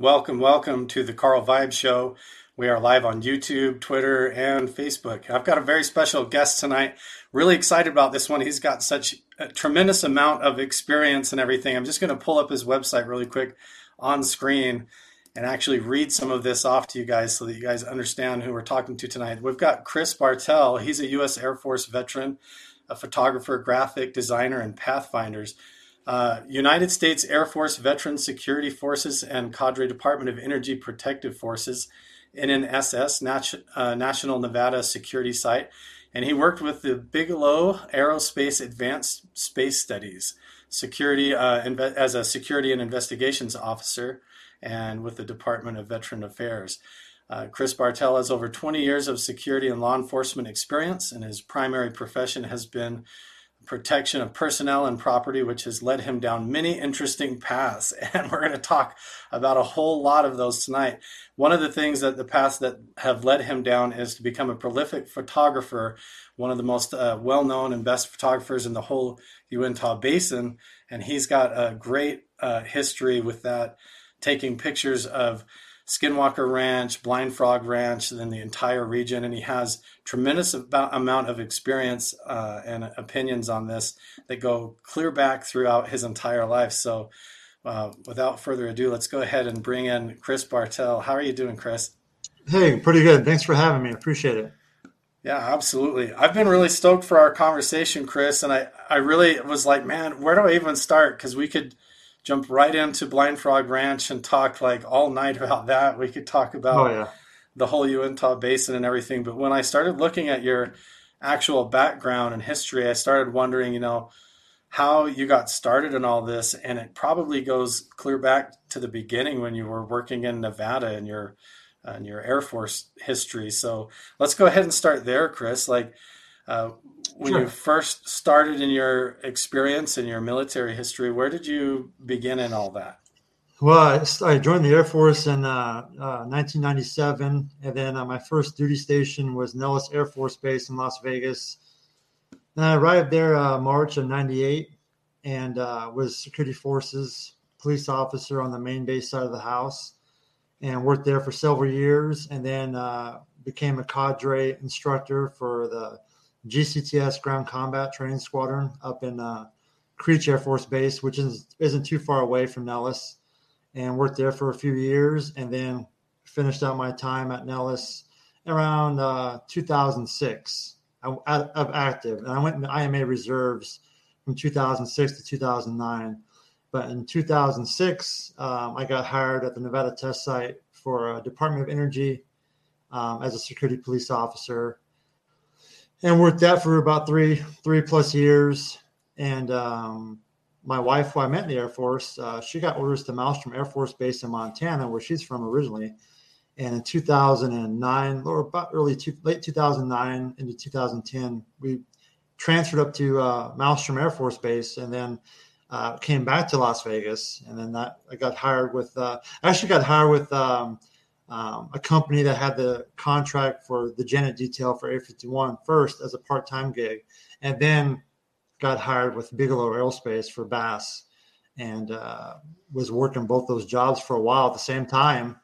Welcome, welcome to the Carl Vibe Show. We are live on YouTube, Twitter, and Facebook. I've got a very special guest tonight. Really excited about this one. He's got such a tremendous amount of experience and everything. I'm just going to pull up his website really quick on screen and actually read some of this off to you guys so that you guys understand who we're talking to tonight. We've got Chris Bartell. He's a U.S. Air Force veteran, a photographer, graphic designer, and pathfinders. Uh, United States Air Force Veterans Security Forces and Cadre Department of Energy Protective Forces, NNSS, Nat- uh, National Nevada Security Site, and he worked with the Bigelow Aerospace Advanced Space Studies security uh, inve- as a security and investigations officer, and with the Department of Veteran Affairs. Uh, Chris Bartell has over 20 years of security and law enforcement experience, and his primary profession has been protection of personnel and property, which has led him down many interesting paths. And we're going to talk about a whole lot of those tonight. One of the things that the paths that have led him down is to become a prolific photographer, one of the most uh, well known and best photographers in the whole Uintah Basin. And he's got a great uh, history with that, taking pictures of Skinwalker Ranch, Blind Frog Ranch, and then the entire region. And he has tremendous amount of experience uh, and opinions on this that go clear back throughout his entire life. So, uh, without further ado, let's go ahead and bring in Chris Bartell. How are you doing, Chris? Hey, pretty good. Thanks for having me. Appreciate it. Yeah, absolutely. I've been really stoked for our conversation, Chris, and I, I really was like, man, where do I even start? Because we could jump right into Blind Frog Ranch and talk like all night about that. We could talk about oh, yeah. the whole Uintah Basin and everything. But when I started looking at your actual background and history, I started wondering, you know, how you got started in all this. And it probably goes clear back to the beginning when you were working in Nevada and your and your Air Force history. So let's go ahead and start there, Chris. Like, uh, when sure. you first started in your experience in your military history, where did you begin in all that? Well, I joined the Air Force in uh, uh, 1997, and then uh, my first duty station was Nellis Air Force Base in Las Vegas. And I arrived there uh, March of '98, and uh, was security forces police officer on the main base side of the house, and worked there for several years, and then uh, became a cadre instructor for the GCTS Ground Combat Training Squadron up in uh, Creech Air Force Base, which is, isn't too far away from Nellis, and worked there for a few years, and then finished out my time at Nellis around uh, 2006 of active. And I went in IMA reserves from 2006 to 2009. But in 2006, um, I got hired at the Nevada test site for a Department of Energy um, as a security police officer and worked that for about three three plus years. And um, my wife, who I met in the Air Force, uh, she got orders to Malmstrom Air Force Base in Montana, where she's from originally. And in 2009, or about early two, late 2009 into 2010, we transferred up to uh, Malmstrom Air Force Base, and then uh, came back to Las Vegas. And then that I got hired with. Uh, I actually got hired with um, um, a company that had the contract for the Janet detail for A51 first as a part time gig, and then got hired with Bigelow Aerospace for BAASS and uh, was working both those jobs for a while at the same time.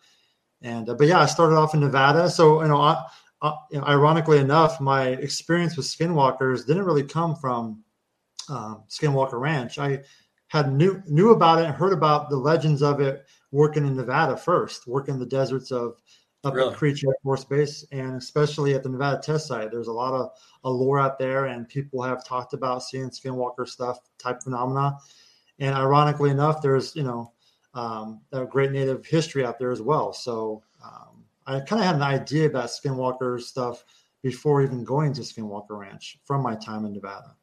And uh, but yeah, I started off in Nevada. So you know, I, I, you know, ironically enough, my experience with skinwalkers didn't really come from um, Skinwalker Ranch. I had knew knew about it and heard about the legends of it working in Nevada first, working in the deserts of up really? at Creech Air Force Base, and especially at the Nevada test site. There's a lot of allure out there, and people have talked about seeing skinwalker stuff type phenomena. And ironically enough, there's you know um, a great native history out there as well. So um, I kind of had an idea about skinwalker stuff before even going to Skinwalker Ranch from my time in Nevada.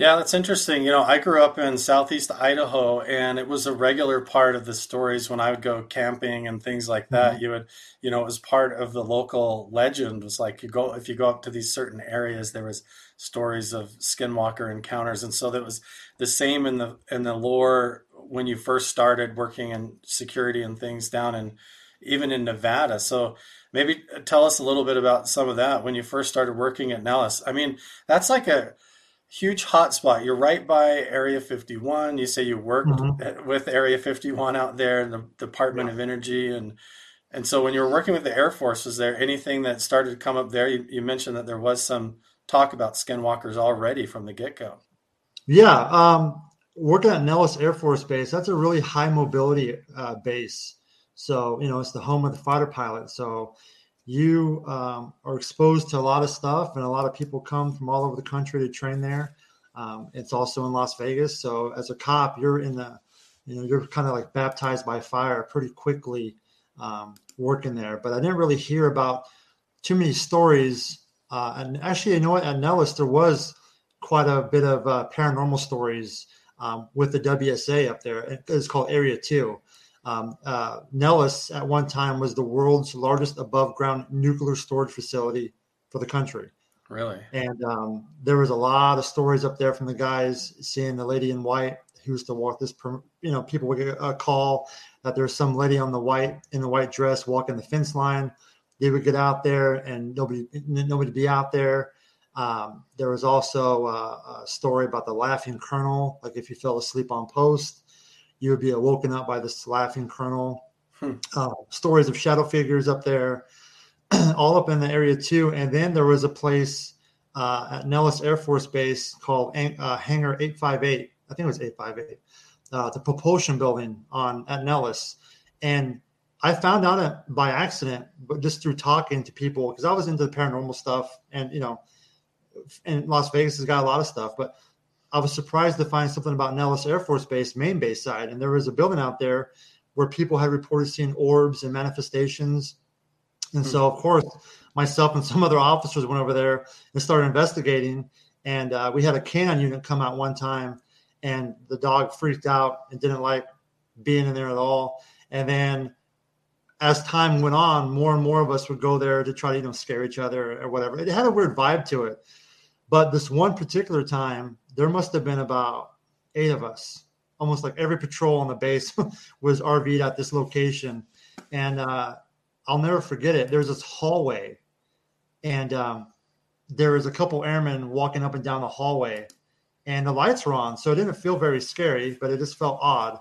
Yeah, that's interesting. You know, I grew up in southeast Idaho, and it was a regular part of the stories when I would go camping and things like that. Mm-hmm. You would, you know, it was part of the local legend. It was like you go if you go up to these certain areas, there was stories of skinwalker encounters, and so that was the same in the in the lore when you first started working in security and things down in even in Nevada. So maybe tell us a little bit about some of that when you first started working at Nellis. I mean, that's like a huge hotspot. You're right by Area 51. You say you worked mm-hmm. with Area 51 out there in the Department yeah. of Energy, and and so when you were working with the Air Force, was there anything that started to come up there? You, you mentioned that there was some talk about skinwalkers already from the get go. Yeah, um, working at Nellis Air Force Base, that's a really high mobility uh, base. So you know, it's the home of the fighter pilot. So you um, are exposed to a lot of stuff, and a lot of people come from all over the country to train there. Um, it's also in Las Vegas, so as a cop, you're in the, you know, you're kind of like baptized by fire pretty quickly um, working there. But I didn't really hear about too many stories. Uh, and actually, you know what? At Nellis, there was quite a bit of uh, paranormal stories um, with the WSA up there. It's called Area Two. Um, uh, Nellis at one time was the world's largest above ground nuclear storage facility for the country. Really? And um, there was a lot of stories up there from the guys seeing the lady in white who used to walk this, you know, people would get a call that there's some lady on the white in the white dress walking the fence line. They would get out there and nobody, nobody be out there. Um, there was also a, a, story about the laughing colonel. Like if you fell asleep on post, you would be awoken up by this laughing colonel. Hmm. Uh, stories of shadow figures up there, all up in the Area Two. And then there was a place uh, at Nellis Air Force Base called uh, Hangar 858. I think it was 858. Uh, the propulsion building on at Nellis, and I found out it by accident, but just through talking to people because I was into the paranormal stuff, and you know, and Las Vegas has got a lot of stuff, but I was surprised to find something about Nellis Air Force Base, main base side, and there was a building out there where people had reported seeing orbs and manifestations. And so, of course, myself and some other officers went over there and started investigating. And uh, we had a canine unit come out one time, and the dog freaked out and didn't like being in there at all. And then, as time went on, more and more of us would go there to try to you know scare each other or whatever. It had a weird vibe to it. But this one particular time, there must have been about eight of us. Almost like every patrol on the base was RV'd at this location. And uh, I'll never forget it. There's this hallway, and um, there was a couple airmen walking up and down the hallway, and the lights were on. So it didn't feel very scary, but it just felt odd.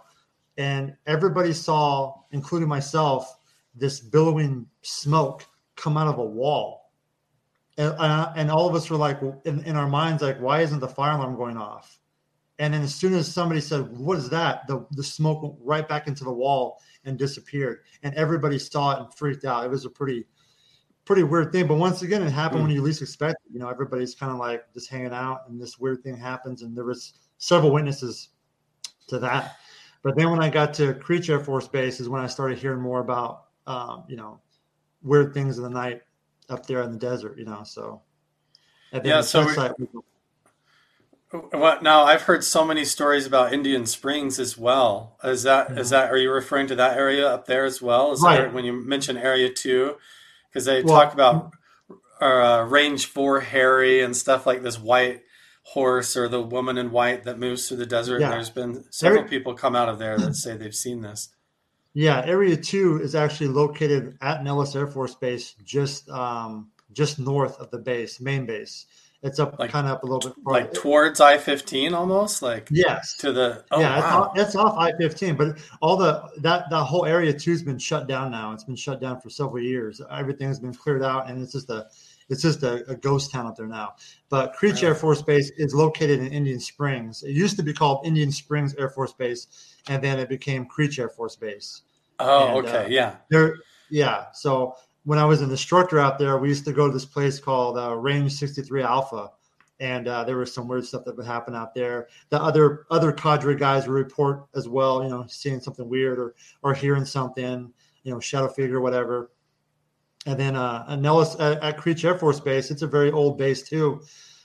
And everybody saw, including myself, this billowing smoke come out of a wall and, uh, and all of us were like in, in our minds like why isn't the fire alarm going off? And then as soon as somebody said what is that? The, the smoke went right back into the wall and disappeared. And everybody saw it and freaked out. It was a pretty pretty weird thing. But once again it happened mm. when you least expect it. You know everybody's kind of like just hanging out and this weird thing happens. And there was several witnesses to that. But then when i got to creech air force base is when i started hearing more about um, you know weird things in the night up there in the desert, you know. So yeah, so we, well, now I've heard so many stories about Indian Springs as well. Is that yeah. is that are you referring to that area up there as well? Is right. when you mention Area Two? Because they well, talk about uh, Range Four Harry and stuff like this white horse or the woman in white that moves through the desert. Yeah. There's been several people come out of there that say they've seen this. Yeah, Area Two is actually located at Nellis Air Force Base, just um, just north of the base, main base. It's up like, kind of up a little bit farther. like towards I fifteen, almost like yes to the oh, yeah, wow. it's, off, off I fifteen, but all the that that whole area two's been shut down now. It's been shut down for several years. Everything's been cleared out, and it's just a it's just a, a ghost town up there now. But Creech Air Force Base is located in Indian Springs. It used to be called Indian Springs Air Force Base, and then it became Creech Air Force Base. Oh, and, okay, uh, yeah. There, yeah. So when I was an instructor out there, we used to go to this place called uh, Range 63 Alpha, and uh, there was some weird stuff that would happen out there. The other other cadre guys would report as well, you know, seeing something weird or or hearing something, you know, shadow figure, whatever. And then uh, Nellis at, at Creech Air Force Base, it's a very old base too.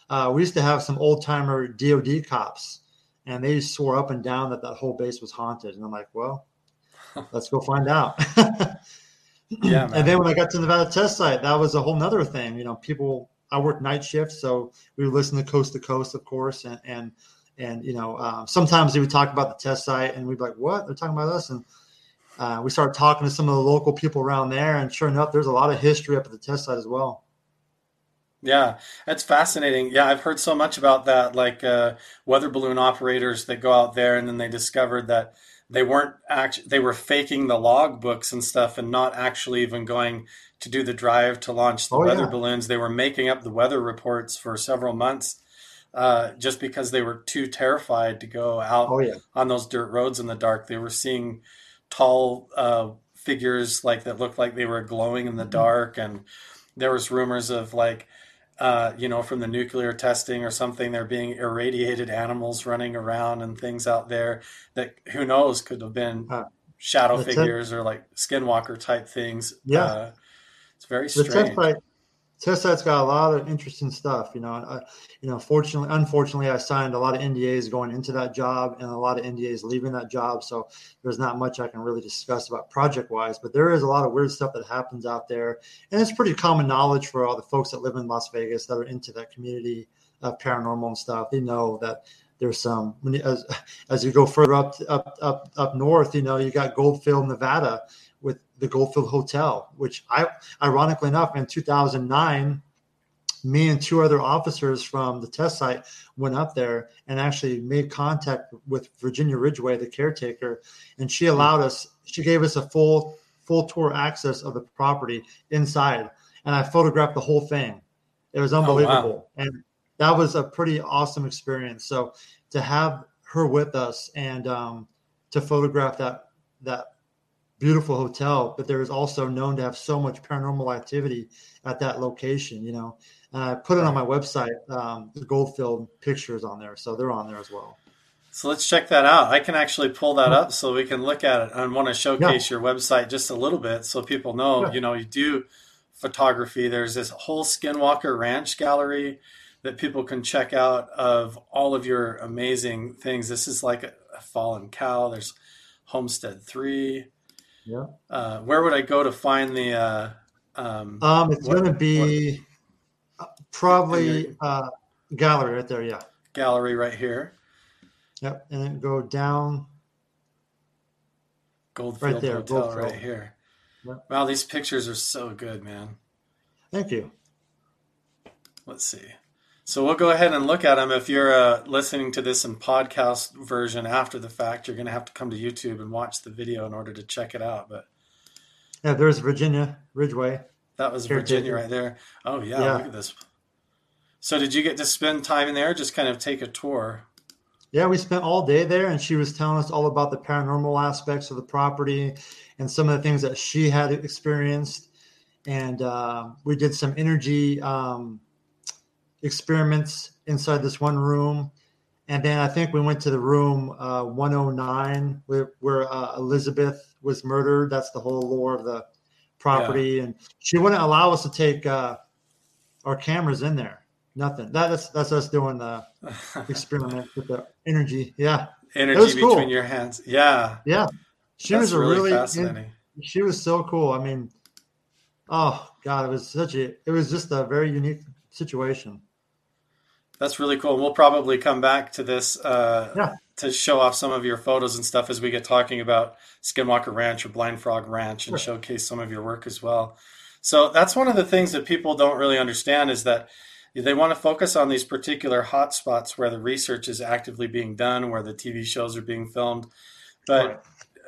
Uh, we used to have some old timer DoD cops, and they swore up and down that that whole base was haunted. And I'm like, well, let's go find out. yeah. Man. And then when I got to the Nevada test site, that was a whole nother thing. You know, people, I worked night shifts, so we would listen to coast to coast, of course. And, and, and you know, uh, sometimes they would talk about the test site and we'd be like, what? They're talking about us. And uh, we started talking to some of the local people around there. And sure enough, there's a lot of history up at the test site as well. Yeah, that's fascinating. Yeah, I've heard so much about that, like uh, weather balloon operators that go out there and then they discovered that they weren't actually they were faking the log books and stuff and not actually even going to do the drive to launch the Oh weather yeah, balloons. They were making up the weather reports for several months uh, just because they were too terrified to go out oh yeah, on those dirt roads in the dark. They were seeing tall uh, figures like that looked like they were glowing in the Mhm. dark, and there was rumors of like uh, you know from the nuclear testing or something there being irradiated animals running around and things out there that who knows could have been uh, shadow figures or like skinwalker type things. yeah, Uh, it's very the strange. Site's got a lot of interesting stuff. You know, uh, you know, fortunately, unfortunately, I signed a lot of NDAs going into that job and a lot of NDAs leaving that job. So there's not much I can really discuss about project wise, but there is a lot of weird stuff that happens out there, and it's pretty common knowledge for all the folks that live in Las Vegas that are into that community of paranormal and stuff. They know that. There's some as as you go further up up up up north, you know you got Goldfield, Nevada, the Goldfield Hotel, which I ironically enough in 2009 me and two other officers from the test site went up there and actually made contact with Virginia Ridgeway, the caretaker, and she allowed us. She gave us a full full tour access of the property inside, and I photographed the whole thing. It was Oh wow. unbelievable, and that was a pretty awesome experience. So to have her with us and um, to photograph that that beautiful hotel, but there is also known to have so much paranormal activity at that location, you know. And I put it on my website, um, the Goldfield pictures on there. So they're on there as well. So let's check that out. I can actually pull that up so we can look at it. I want to Yeah. showcase your website just a little bit so people know, Yeah. you know, you do photography. There's this whole Skinwalker Ranch gallery that people can check out of all of your amazing things. This is like a, a fallen cow. There's Homestead 3. Yeah. Uh, where would I go to find the uh, um, Um, it's going to be uh, in your probably uh, gallery right there. Yeah. gallery right here? Yep. And then go down right Goldfield there, Hotel right Goldfield. here. Yep. Wow, these pictures are so good, man. Thank you. Let's see. So we'll go ahead and look at them. If you're uh, listening to this in podcast version after the fact, you're going to have to come to YouTube and watch the video in order to check it out. But Yeah, there's Virginia Ridgeway that was Virginia right there. Oh yeah, look at this. So did you get to spend time in there? Just kind of take a tour. Yeah, we spent all day there, and she was telling us all about the paranormal aspects of the property and some of the things that she had experienced. And uh, we did some energy um, experiments inside this one room. And then I think we went to the room uh, 109 where, where uh, Elizabeth was murdered. That's the whole lore of the Yeah. property. And she wouldn't allow us to take uh, our cameras in there. Nothing. That's that's us doing the experiment with the energy. Yeah, Energy was between cool. your hands. Yeah, Yeah, she that's was a really really. fascinating. She was so cool. I mean, oh god, it was such a. It was just a very unique situation. That's really cool. And we'll probably come back to this uh, Yeah, to show off some of your photos and stuff as we get talking about Skinwalker Ranch or Blind Frog Ranch and sure. showcase some of your work as well. So that's one of the things that people don't really understand is that they want to focus on these particular hotspots where the research is actively being done, where the TV shows are being filmed. Right. But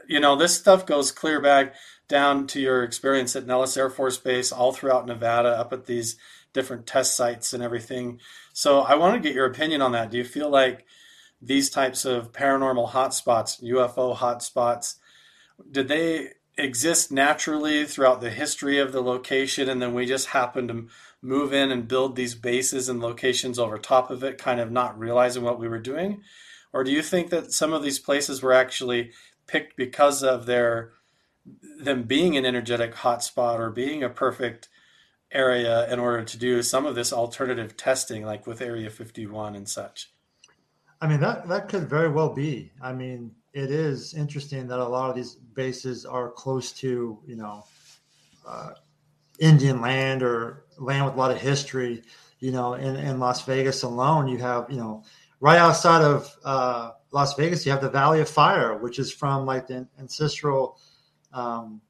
you know, this stuff goes clear back down to your experience at Nellis Air Force Base, all throughout Nevada, up at these different test sites and everything. So I want to get your opinion on that. Do you feel like these types of paranormal hotspots, UFO hotspots, did they exist naturally throughout the history of the location and then we just happened to move in and build these bases and locations over top of it, kind of not realizing what we were doing? Or do you think that some of these places were actually picked because of their them being an energetic hotspot or being a perfect area in order to do some of this alternative testing, like with Area 51 and such. I mean that that could very well be. I mean, it is interesting that a lot of these bases are close to you know uh, Indian land or land with a lot of history. You know, in, in Las Vegas alone, you have you know right outside of uh, Las Vegas, you have the Valley of Fire, which is from like the ancestral um,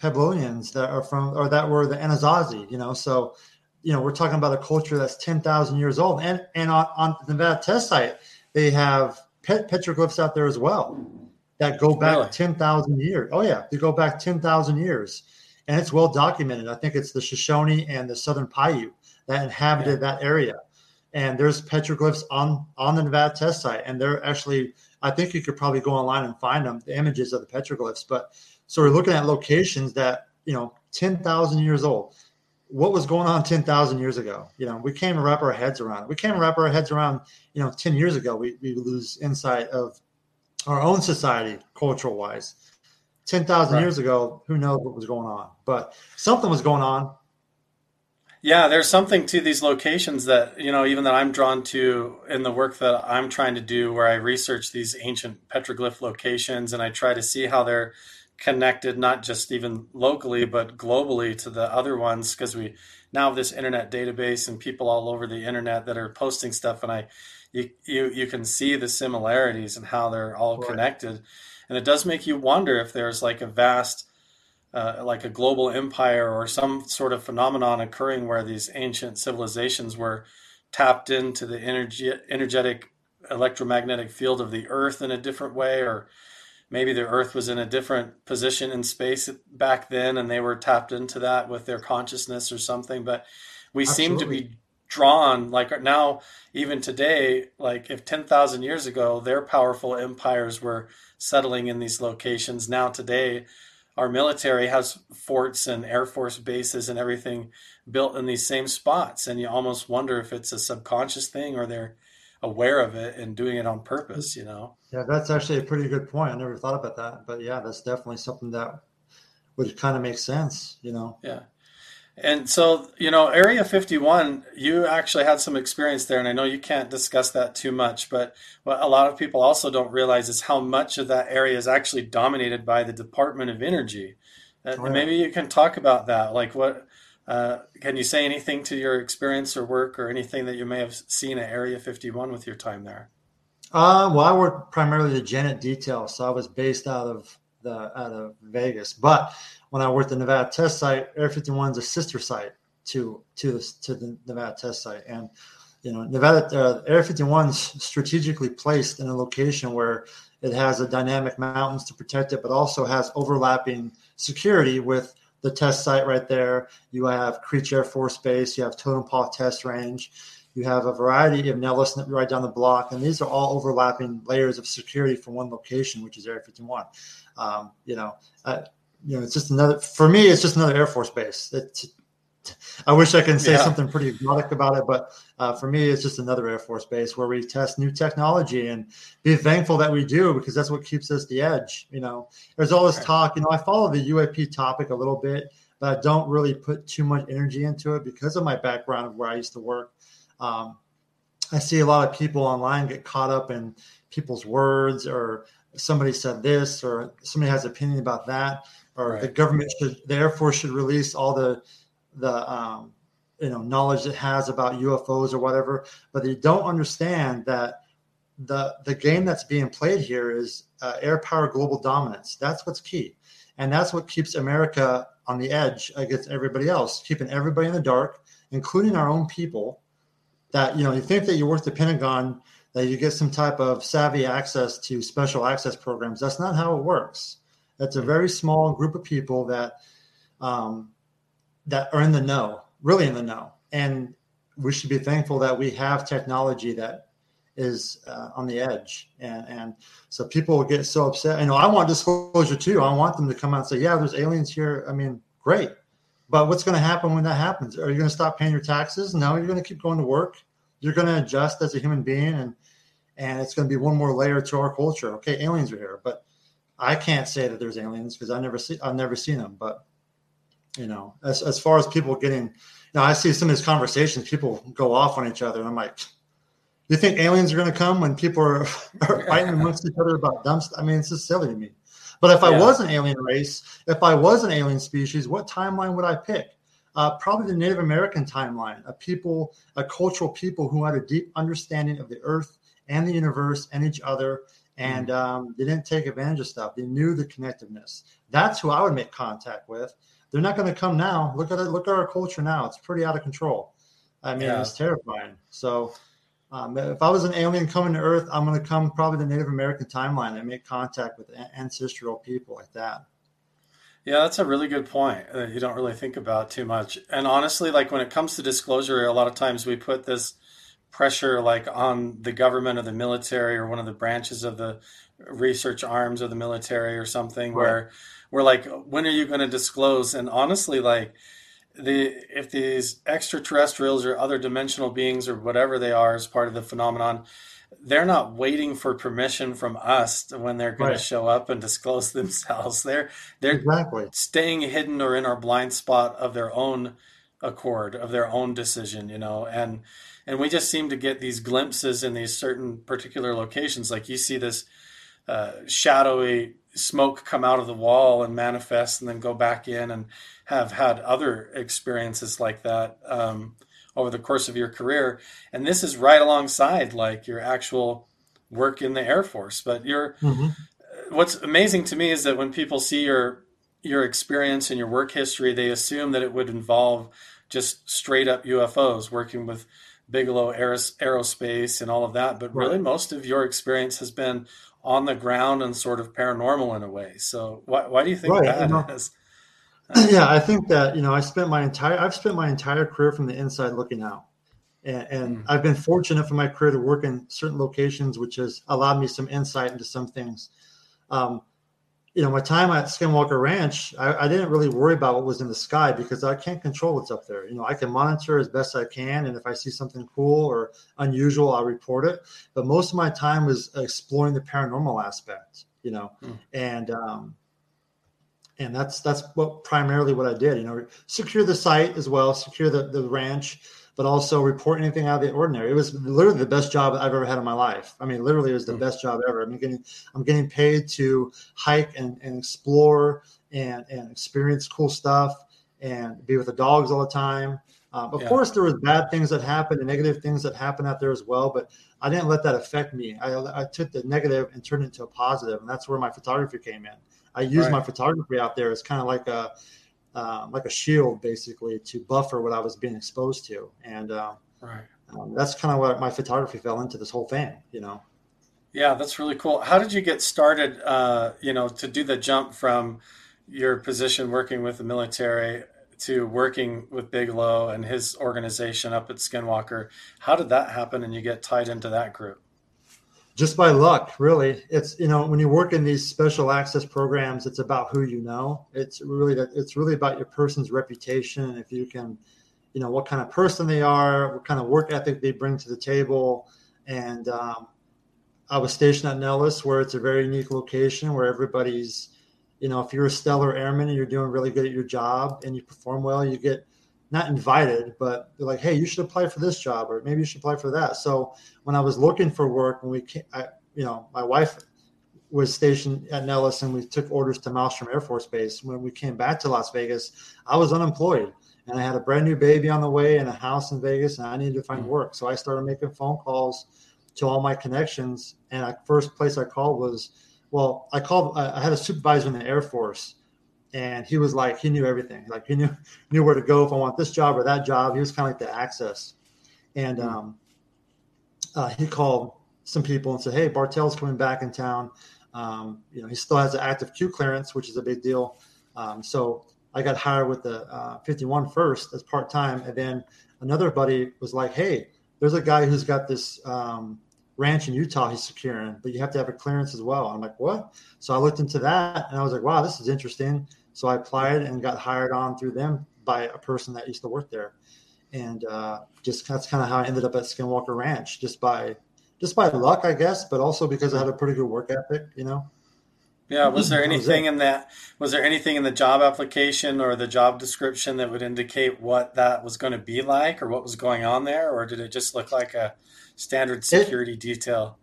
Puebloans that are from or that were the Anasazi. You know, so you know, we're talking about a culture that's 10,000 years old. And, and on, on the Nevada test site, they have pet petroglyphs out there as well that go back really? 10,000 years. Oh, yeah, they go back 10,000 years. And it's well documented. I think it's the Shoshone and the Southern Paiute that inhabited yeah. that area. And there's petroglyphs on, on the Nevada test site. And they're actually, I think you could probably go online and find them, the images of the petroglyphs. But so we're looking at locations that, you know, 10,000 years old what was going on 10,000 years ago. You know, we can't wrap our heads around it. We can't wrap our heads around, you know, 10 years ago, we, we lose insight of our own society, cultural wise. 10,000 right. years ago, who knows what was going on, but something was going on. Yeah, there's something to these locations that, you know, even that I'm drawn to in the work that I'm trying to do, where I research these ancient petroglyph locations and I try to see how they're connected not just even locally but globally to the other ones because we now have this internet database and people all over the internet that are posting stuff and i you you, you can see the similarities and how they're all right. connected and it does make you wonder if there's like a vast uh, like a global empire or some sort of phenomenon occurring where these ancient civilizations were tapped into the energy energetic electromagnetic field of the earth in a different way or maybe the earth was in a different position in space back then and they were tapped into that with their consciousness or something but we Absolutely. seem to be drawn like now even today like if 10,000 years ago their powerful empires were settling in these locations now today our military has forts and air force bases and everything built in these same spots and you almost wonder if it's a subconscious thing or they're aware of it and doing it on purpose, you know? Yeah, that's actually a pretty good point. I never thought about that. But yeah, that's definitely something that would kind of make sense, you know? Yeah. And so, you know, Area 51, you actually had some experience there, and I know you can't discuss that too much, but what a lot of people also don't realize is how much of that area is actually dominated by the Department of Energy. Uh, oh, yeah. Maybe you can talk about that. Like, what uh, can you say anything to your experience or work or anything that you may have seen at Area 51 with your time there? Uh, well, I worked primarily the Janet detail, so I was based out of the out of Vegas. But when I worked the Nevada test site, Area 51 is a sister site to to the, to the Nevada test site, and you know Nevada uh, Area 51 is strategically placed in a location where it has a dynamic mountains to protect it, but also has overlapping security with the test site right there. You have Creech Air Force Base. You have Tonopah Test Range. You have a variety of Nellis right down the block, and these are all overlapping layers of security for one location, which is Area 51. Um, you know, uh, you know, it's just another. For me, it's just another Air Force base. It's, I wish I can say yeah. something pretty exotic about it, but uh, for me, it's just another Air Force base where we test new technology and be thankful that we do because that's what keeps us the edge. You know, there's all this talk. You know, I follow the UAP topic a little bit, but I don't really put too much energy into it because of my background of where I used to work. Um, I see a lot of people online get caught up in people's words or somebody said this or somebody has an opinion about that or right. the government should the air force should release all the the um, you know knowledge it has about UFOs or whatever, but they don't understand that the the game that's being played here is uh, air power global dominance. That's what's key, and that's what keeps America on the edge against everybody else, keeping everybody in the dark, including our own people. That you know, you think that you're worth the Pentagon, that you get some type of savvy access to special access programs. That's not how it works. That's a very small group of people that um, that are in the know, really in the know. And we should be thankful that we have technology that is uh, on the edge. And, and so people will get so upset. You know, I want disclosure too. I want them to come out and say, yeah, there's aliens here. I mean, great. But what's going to happen when that happens? Are you going to stop paying your taxes? No, you're going to keep going to work. You're going to adjust as a human being, and and it's going to be one more layer to our culture. Okay, aliens are here, but I can't say that there's aliens because I never see I've never seen them. But you know, as, as far as people getting, you know, I see some of these conversations, people go off on each other. And I'm like, you think aliens are going to come when people are, are fighting amongst each other about dumb stuff? I mean, it's just silly to me. But if yeah. I was an alien race, if I was an alien species, what timeline would I pick? Uh, probably the Native American timeline, a people, a cultural people who had a deep understanding of the earth and the universe and each other. And mm. um, they didn't take advantage of stuff. They knew the connectiveness. That's who I would make contact with they're not going to come now. Look at it. Look at our culture now. It's pretty out of control. I mean, yeah. it's terrifying. So, um, if I was an alien coming to Earth, I'm going to come probably the Native American timeline and make contact with ancestral people like that. Yeah, that's a really good point that you don't really think about too much. And honestly, like when it comes to disclosure, a lot of times we put this pressure like on the government or the military or one of the branches of the research arms of the military or something right. where we're like, when are you going to disclose? And honestly, like the if these extraterrestrials or other dimensional beings or whatever they are as part of the phenomenon, they're not waiting for permission from us when they're going right. to show up and disclose themselves. They're they're exactly. staying hidden or in our blind spot of their own accord, of their own decision, you know, and and we just seem to get these glimpses in these certain particular locations. Like you see this uh, shadowy smoke come out of the wall and manifest, and then go back in, and have had other experiences like that um, over the course of your career. And this is right alongside like your actual work in the Air Force. But your mm-hmm. what's amazing to me is that when people see your your experience and your work history, they assume that it would involve just straight up UFOs, working with Bigelow Aerospace and all of that. But really, most of your experience has been on the ground and sort of paranormal in a way. So why, why do you think right. that you know, is? yeah, I think that you know I spent my entire I've spent my entire career from the inside looking out, and, and mm. I've been fortunate for my career to work in certain locations, which has allowed me some insight into some things. Um, you know, my time at Skinwalker Ranch, I, I, didn't really worry about what was in the sky because I can't control what's up there. You know, I can monitor as best I can, and if I see something cool or unusual, I'll report it. But most of my time was exploring the paranormal aspect. You know, mm. and um, and that's that's what primarily what I did. You know, secure the site as well, secure the the ranch but also report anything out of the ordinary. It was literally the best job I've ever had in my life. I mean, literally, it was the mm-hmm. best job ever. I'm getting I'm getting paid to hike and, and explore and and experience cool stuff and be with the dogs all the time. Um, of yeah. course, there was bad things that happened and negative things that happened out there as well, but I didn't let that affect me. I, I took the negative and turned it into a positive, and that's where my photography came in. I use right. my photography out there as kind of like a um, like a shield basically to buffer what I was being exposed to. And uh, right. um, that's kind of what my photography fell into this whole thing, you know? Yeah, that's really cool. How did you get started, uh, you know, to do the jump from your position working with the military to working with Bigelow and his organization up at Skinwalker? How did that happen and you get tied into that group? Just by luck really. It's you know when you work in these special access programs it's about who you know. It's really that it's really about your person's reputation if you can you know what kind of person they are what kind of work ethic they bring to the table. And um, i was stationed at nellis where it's a very unique location where everybody's you know if you're a stellar airman and you're doing really good at your job and you perform well you get not invited, but they're like, hey, you should apply for this job, or maybe you should apply for that. So when I was looking for work, when we, came, I, you know, my wife was stationed at Nellis, and we took orders to Malmstrom Air Force Base. When we came back to Las Vegas, I was unemployed, and I had a brand new baby on the way and a house in Vegas, and I needed to find mm. work. So I started making phone calls to all my connections, and the first place I called was, well, I called. I had a supervisor in the Air Force and he was like he knew everything like he knew knew where to go if i want this job or that job he was kind of like the access and hmm. um, uh, he called some people and said hey bartell's coming back in town um, you know he still has an active q clearance which is a big deal um, so i got hired with the uh, 51 first as part-time and then another buddy was like hey there's a guy who's got this um, ranch in Utah he's securing, but you have to have a clearance as well. I'm like, what? So I looked into that and I was like, wow, this is interesting. So I applied and got hired on through them by a person that used to work there, and uh, just that's kind of how I ended up at Skinwalker Ranch, just by just by luck, I guess, but also because I had a pretty good work ethic, you know. Yeah, was there anything in that? Was there anything in the job application or the job description that would indicate what that was going to be like, or what was going on there, or did it just look like a standard security it, detail?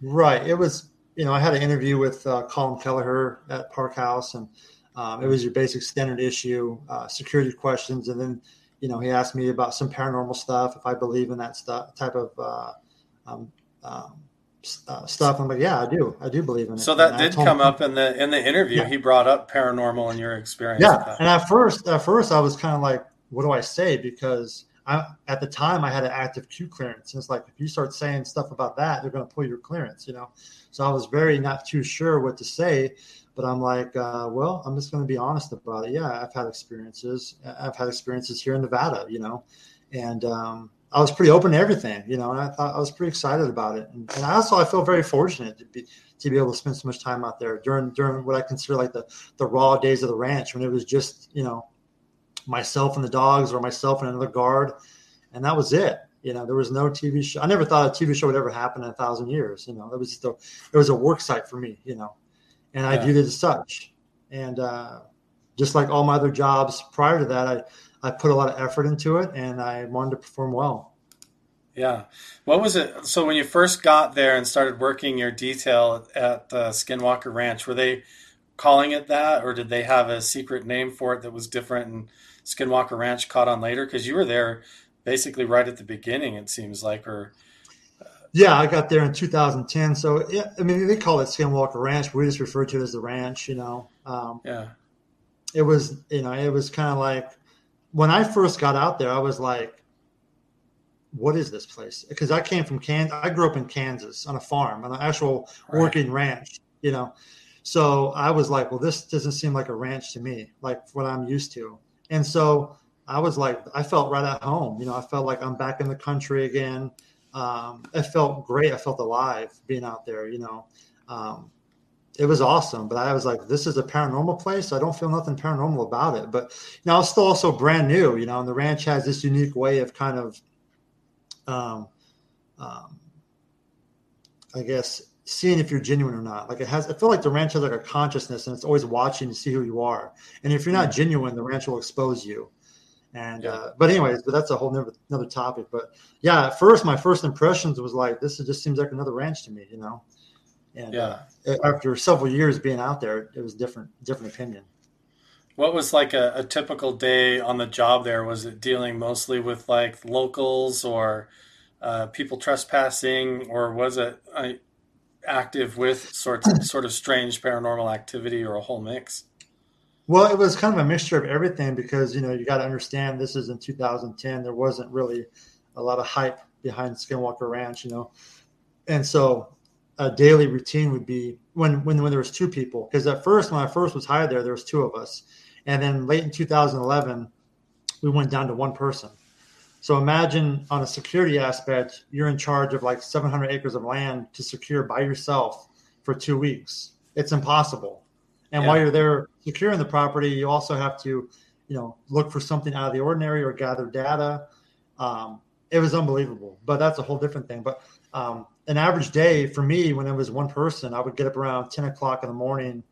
Right. It was. You know, I had an interview with uh, Colm Kelleher at Park House, and um, it was your basic standard issue uh, security questions, and then you know he asked me about some paranormal stuff if I believe in that stuff type of uh, um, um, uh, stuff. I'm like, yeah, I do. I do believe in it. So that did come him, up in the in the interview. Yeah. He brought up paranormal in your experience. Yeah, and at first, at first, I was kind of like, what do I say? Because I, at the time, I had an active Q clearance. And it's like if you start saying stuff about that, they're going to pull your clearance. You know, so I was very not too sure what to say. But I'm like, uh, well, I'm just going to be honest about it. Yeah, I've had experiences. I've had experiences here in Nevada. You know, and um, I was pretty open to everything, you know, and I thought I was pretty excited about it. And, and also, I feel very fortunate to be to be able to spend so much time out there during during what I consider like the the raw days of the ranch when it was just you know myself and the dogs or myself and another guard, and that was it. You know, there was no TV show. I never thought a TV show would ever happen in a thousand years. You know, it was just a it was a work site for me. You know, and I viewed it as such. And uh, just like all my other jobs prior to that, I I put a lot of effort into it and I wanted to perform well. Yeah. What was it? So when you first got there and started working your detail at uh, Skinwalker Ranch, were they calling it that, or did they have a secret name for it that was different and Skinwalker Ranch caught on later? Because you were there basically right at the beginning, it seems like, or. Yeah, I got there in 2010. So, yeah, I mean, they call it Skinwalker Ranch. We just refer to it as the ranch, you know. Um, yeah. It was, you know, it was kind of like when I first got out there, I was like, what is this place? Because I came from Kansas. I grew up in Kansas on a farm, on an actual right. working ranch, you know. So I was like, well, this doesn't seem like a ranch to me, like what I'm used to. And so I was like, I felt right at home. You know, I felt like I'm back in the country again. Um, it felt great. I felt alive being out there, you know. Um, it was awesome. But I was like, this is a paranormal place. I don't feel nothing paranormal about it. But you know, it's still also brand new, you know, and the ranch has this unique way of kind of, um, um, I guess, seeing if you're genuine or not. Like it has, I feel like the ranch has like a consciousness and it's always watching to see who you are. And if you're not genuine, the ranch will expose you. And yeah. uh, but anyways, but that's a whole another, another topic. But yeah, at first my first impressions was like this. just seems like another ranch to me, you know. And yeah. Uh, after several years being out there, it was different, different opinion. What was like a, a, typical day on the job there? Was it dealing mostly with like locals or uh, people trespassing, or was it uh, active with sorts of, sort of strange paranormal activity or a whole mix? Well, it was kind of a mixture of everything because you know you got to understand this is in 2010. There wasn't really a lot of hype behind Skinwalker Ranch, you know, and so a daily routine would be when when when there was two people because at first when I first was hired there there was two of us, and then late in 2011 we went down to one person. So imagine on a security aspect, you're in charge of like 700 acres of land to secure by yourself for two weeks. It's impossible. And yeah. while you're there securing the property, you also have to, you know, look for something out of the ordinary or gather data. Um, it was unbelievable, but that's a whole different thing. But um, an average day for me when it was one person, I would get up around 10 o'clock in the morning,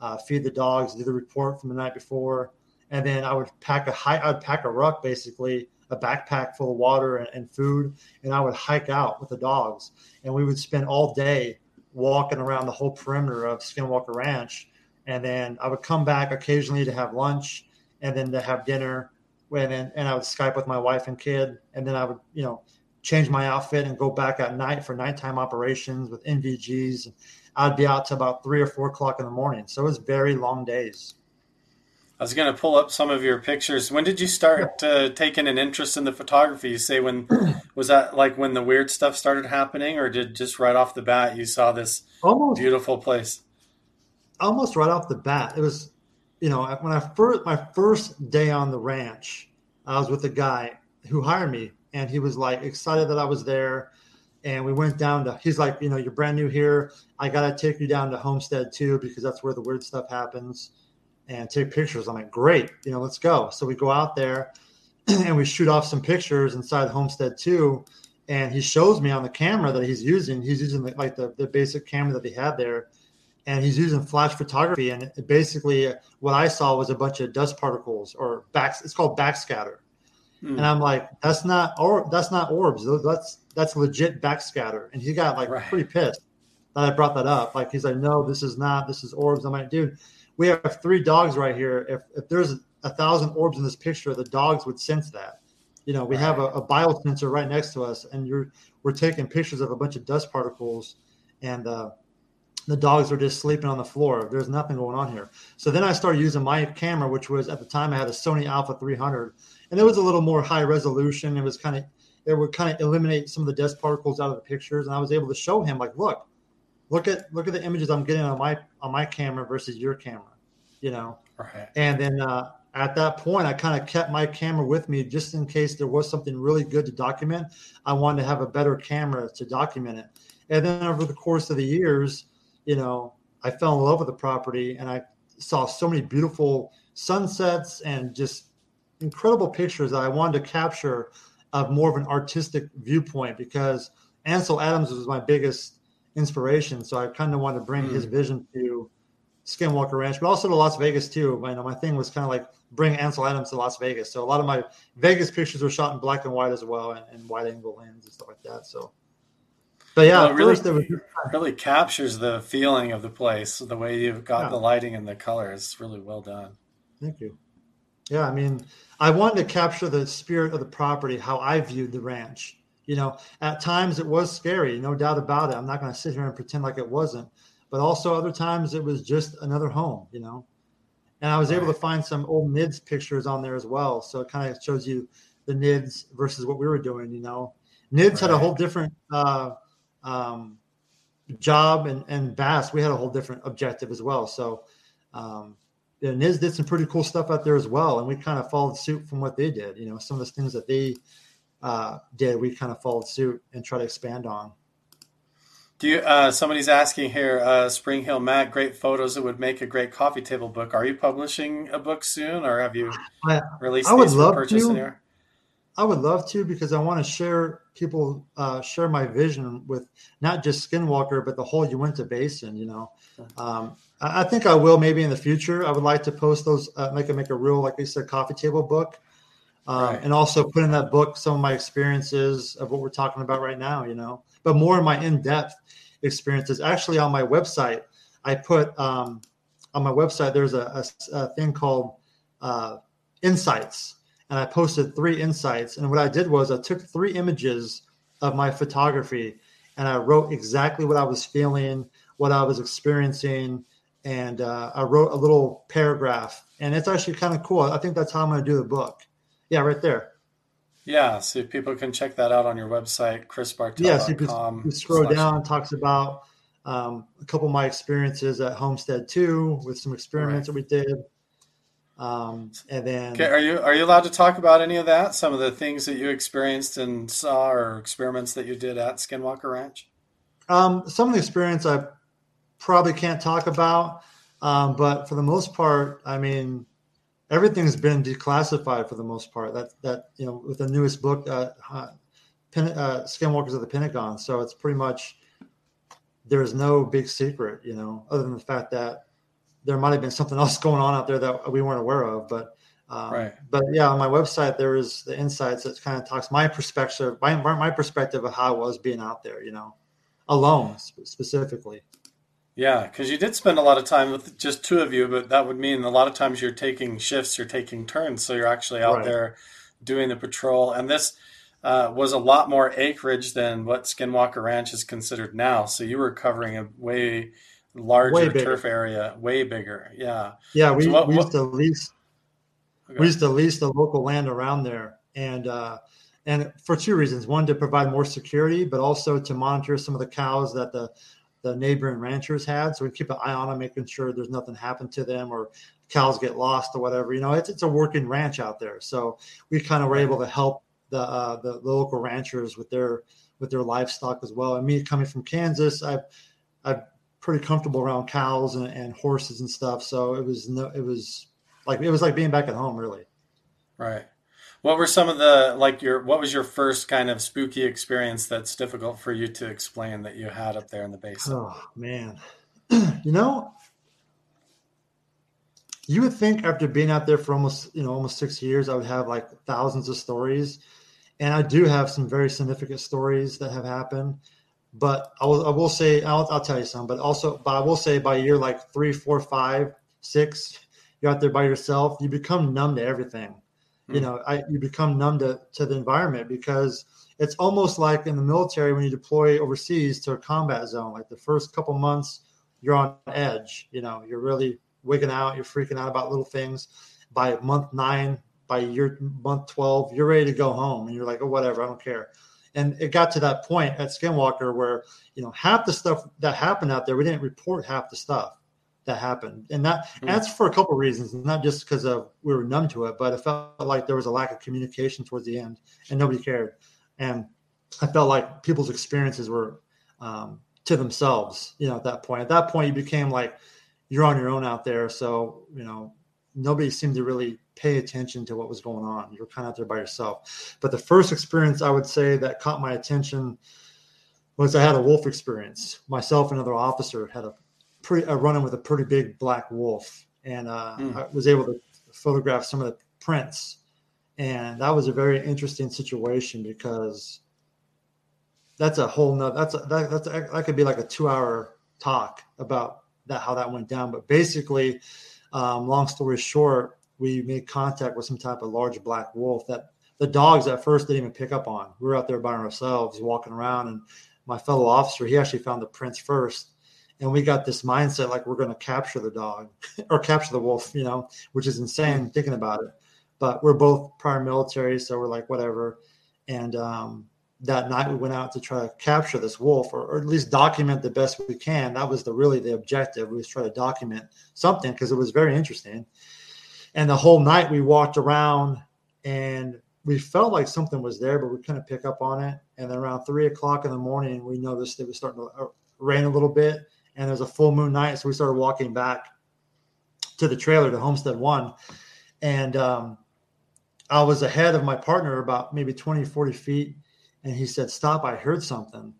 uh, feed the dogs, do the report from the night before, and then I would pack a high, I'd pack a ruck basically, a backpack full of water and, and food, and I would hike out with the dogs, and we would spend all day walking around the whole perimeter of Skinwalker Ranch, and then I would come back occasionally to have lunch, and then to have dinner, and then and I would Skype with my wife and kid, and then I would you know change my outfit and go back at night for nighttime operations with NVGs. I'd be out to about three or four o'clock in the morning. So it was very long days. I was going to pull up some of your pictures. When did you start uh, taking an interest in the photography? You say when was that like when the weird stuff started happening, or did just right off the bat you saw this almost beautiful place? Almost right off the bat, it was. You know, when I first my first day on the ranch, I was with a guy who hired me and he was like excited that I was there. And we went down to, he's like, you know, you're brand new here. I got to take you down to Homestead 2, because that's where the weird stuff happens and take pictures. I'm like, great, you know, let's go. So we go out there and we shoot off some pictures inside Homestead 2. And he shows me on the camera that he's using, he's using the, like the, the basic camera that he had there. And he's using flash photography. And basically, what I saw was a bunch of dust particles or back. It's called backscatter Hmm. And I'm like, that's not or that's not orbs. That's that's legit backscatter. And he got like right. pretty pissed that I brought that up. Like he's like, no, this is not. This is orbs. I'm like, dude, we have three dogs right here. If if there's a thousand orbs in this picture, the dogs would sense that. You know, we right. have a, a biosensor right next to us, and you're we're taking pictures of a bunch of dust particles, and uh, the dogs are just sleeping on the floor. There's nothing going on here. So then I started using my camera, which was at the time I had a Sony Alpha 300, and it was a little more high resolution. It was kind of it would kind of eliminate some of the dust particles out of the pictures, and I was able to show him like, look, look at look at the images I'm getting on my on my camera versus your camera, you know. Right. And then uh, at that point, I kind of kept my camera with me just in case there was something really good to document. I wanted to have a better camera to document it. And then over the course of the years, you know, I fell in love with the property and I saw so many beautiful sunsets and just incredible pictures that I wanted to capture of more of an artistic viewpoint because Ansel Adams was my biggest inspiration. So I kind of wanted to bring mm. his vision to Skinwalker Ranch, but also to Las Vegas too. You know, my thing was kind of like bring Ansel Adams to Las Vegas. So a lot of my Vegas pictures were shot in black and white as well, and, and wide angle lens and stuff like that. So, but yeah, well, it really, was, really captures the feeling of the place. The way you've got yeah. the lighting and the colors, is really well done. Thank you. Yeah, I mean, I wanted to capture the spirit of the property, how I viewed the ranch. You know, at times it was scary, no doubt about it. I'm not going to sit here and pretend like it wasn't but also other times it was just another home, you know. And I was able to find some old NIDS pictures on there as well. So it kind of shows you the NIDS versus what we were doing, you know. NIDS right. had a whole different uh, um, job, and, and BAASS, we had a whole different objective as well. So um, NIDS did some pretty cool stuff out there as well. And we kind of followed suit from what they did. You know, some of the things that they uh, did, we kind of followed suit and try to expand on. Do you? Uh, somebody's asking here. Uh, Spring Hill Matt, great photos that would make a great coffee table book. Are you publishing a book soon, or have you released I would love to. I would love to because I want to share people uh, share my vision with not just Skinwalker but the whole Uinta Basin. You know, um, I, I, think I will maybe in the future. I would like to post those, uh, make a make a real like you said coffee table book, um, right. and also put in that book some of my experiences of what we're talking about right now. You know, but more of my in depth experiences. Actually, on my website, I put um, on my website there's a, a, a thing called uh, insights, and I posted three insights. And what I did was I took three images of my photography, and I wrote exactly what I was feeling, what I was experiencing, and uh, I wrote a little paragraph. And it's actually kind of cool. I think that's how I'm going to do the book. Yeah, right there. Yeah, so if people can check that out on your website, chrisbartel.com. Yes, you can scroll slash... down. Talks about um, a couple of my experiences at Homestead 2 with some experiments right. that we did. Um, and then, okay, are you are you allowed to talk about any of that? Some of the things that you experienced and saw, or experiments that you did at Skinwalker Ranch. Um, some of the experience I probably can't talk about, um, but for the most part, I mean, everything's been declassified for the most part. That that you know with the newest book, uh, uh, Skinwalkers of the Pentagon. So it's pretty much there's no big secret, you know, other than the fact that there might have been something else going on out there that we weren't aware of. But um, right. But yeah, on my website there is the insights that kind of talks my perspective, my my perspective of how I was being out there, you know, alone specifically. Yeah, because you did spend a lot of time with just two of you, but that would mean a lot of times you're taking shifts, you're taking turns, so you're actually out right. there doing the patrol. And this uh, was a lot more acreage than what Skinwalker Ranch is considered now. So you were covering a way larger turf area, way bigger. Yeah. Yeah, we, so what, we used to lease. Okay. We used to lease the local land around there, and uh, and for two reasons: one, to provide more security, but also to monitor some of the cows that the the neighboring ranchers had. So we keep an eye on them, making sure there's nothing happened to them or cows get lost or whatever. You know, it's it's a working ranch out there. So we kind of were able to help the, uh, the, the local ranchers with their with their livestock as well. And me coming from Kansas, I've I'm pretty comfortable around cows and, and horses and stuff. So it was no, it was like it was like being back at home, really. Right. What were some of the like your what was your first kind of spooky experience that's difficult for you to explain that you had up there in the basin? Oh man. you know, you would think after being out there for almost, you know, almost 6 years I would have like thousands of stories. And I do have some very significant stories that have happened. But I will, I will say, I'll, I'll tell you some, but also, but I will say by year like three, four, five, six, you're out there by yourself, you become numb to everything Mm. You know, I, you become numb to, to the environment because it's almost like in the military when you deploy overseas to a combat zone. Like the first couple months, you're on edge. You know, you're really wigging out. You're freaking out about little things. By month nine, by year month twelve, you're ready to go home, and you're like, oh, whatever, I don't care. And it got to that point at Skinwalker where you know half the stuff that happened out there, we didn't report half the stuff that happened, and that mm. that's for a couple of reasons, not just because of we were numb to it, but it felt like there was a lack of communication towards the end, and nobody cared, and I felt like people's experiences were um, to themselves, you know, at that point. At that point, you became like you're on your own out there, so you know nobody seemed to really pay attention to what was going on. You were kind of out there by yourself. But the first experience I would say that caught my attention was I had a wolf experience. Myself and another officer had a pretty a run in with a pretty big black wolf, and uh, mm. I was able to photograph some of the prints, and that was a very interesting situation because that's a whole nother that's a, that, that's a, that could be like a two hour talk about that how that went down. But basically, um, long story short, we made contact with some type of large black wolf that the dogs at first didn't even pick up on. We were out there by ourselves, walking around, and my fellow officer he actually found the prints first and we got this mindset like we're going to capture the dog or capture the wolf you know which is insane thinking about it. But we're both prior military so we're like whatever. And um, that night we went out to try to capture this wolf or, or, at least document the best we can. That was the really the objective we was try to document something because it was very interesting and the whole night we walked around and we felt like something was there but we couldn't pick up on it and then around three o'clock in the morning we noticed it was starting to uh, rain a little bit and there's a full moon night. So we started walking back to the trailer to Homestead One. And um, I was ahead of my partner about maybe 20, 40 feet. And he said, Stop, I heard something.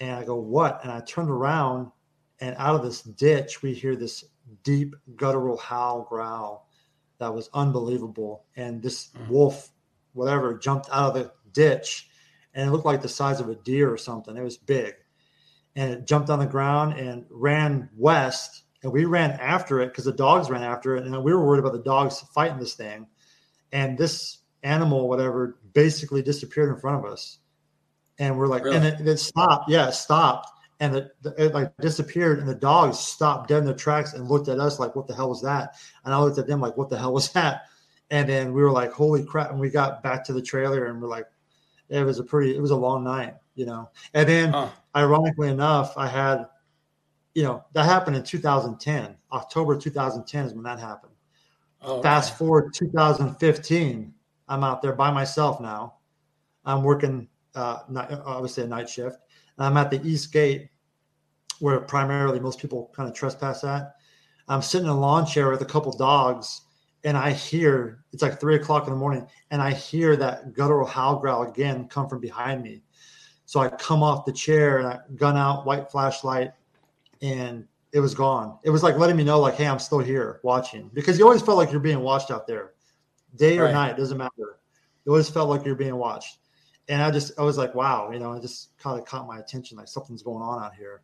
And I go, What? And I turned around, and out of this ditch, we hear this deep guttural howl growl that was unbelievable. And this mm. wolf, whatever, jumped out of the ditch and it looked like the size of a deer or something. It was big and it jumped on the ground and ran west. And we ran after it because the dogs ran after it. And we were worried about the dogs fighting this thing. And this animal, whatever, basically disappeared in front of us. And we're like, really? and it, it, stopped. Yeah, it stopped. And it, it like disappeared. And the dogs stopped dead in their tracks and looked at us like, what the hell was that? And I looked at them like, what the hell was that? And then we were like, holy crap. And we got back to the trailer and we're like, it was a pretty, it was a long night you know. And then, huh. ironically enough, I had, you know, that happened in 2010. October 2010 is when that happened. Oh, Fast okay. forward 2015, I'm out there by myself now. I'm working, uh, night, obviously a night shift. I'm at the East Gate, where primarily most people kind of trespass at. I'm sitting in a lawn chair with a couple dogs, and I hear it's like three o'clock in the morning, and I hear that guttural howl growl again come from behind me. So I come off the chair and I gun out, white flashlight, and it was gone. It was like letting me know, like, hey, I'm still here watching because you always felt like you're being watched out there, day or right. night, doesn't matter. It always felt like you're being watched. And I just, I was like, wow, you know, it just kind of caught my attention, like something's going on out here.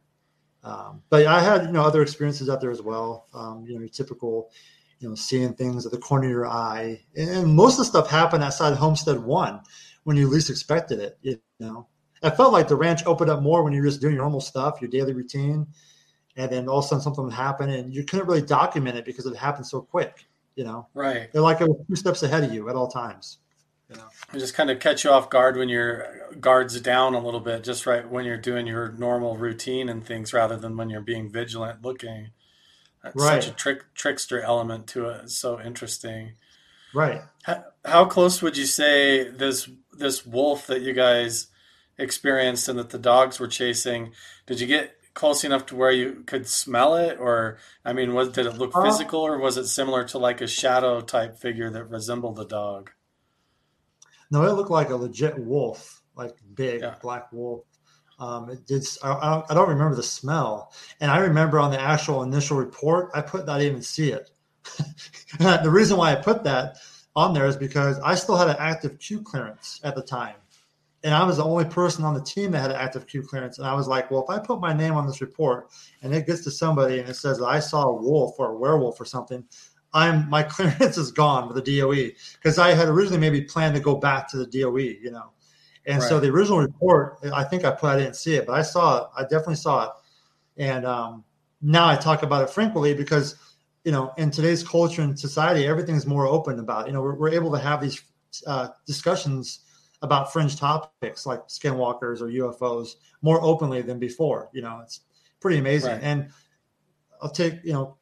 Um, but I had, you know, other experiences out there as well. Um, you know, your typical, you know, seeing things at the corner of your eye. And most of the stuff happened outside Homestead One when you least expected it, you know. I felt like the ranch opened up more when you're just doing your normal stuff, your daily routine, and then all of a sudden something would happen, and you couldn't really document it because it happened so quick. You know, right? They're like two steps ahead of you at all times. You know, it just kind of catch you off guard when your guards down a little bit, just right when you're doing your normal routine and things, rather than when you're being vigilant looking. That's right. such a trick trickster element to it. It's so interesting. Right. How, how close would you say this this wolf that you guys experienced and that the dogs were chasing, did you get close enough to where you could smell it or i mean was did it look uh, physical or was it similar to like a shadow type figure that resembled a dog no it looked like a legit wolf like big yeah. black wolf um, it did I, I don't remember the smell and i remember on the actual initial report i put that even see it the reason why i put that on there is because i still had an active q clearance at the time and I was the only person on the team that had an active Q clearance. And I was like, well, if I put my name on this report and it gets to somebody and it says I saw a wolf or a werewolf or something, I'm my clearance is gone with the DOE because I had originally maybe planned to go back to the DOE, you know. And right. so the original report, I think I put, I didn't see it, but I saw it. I definitely saw it. And um, now I talk about it frequently because, you know, in today's culture and society, everything's more open about, you know, we're, we're able to have these uh, discussions about fringe topics like skinwalkers or UFOs more openly than before. You know, it's pretty amazing. Right. And I'll take, you know,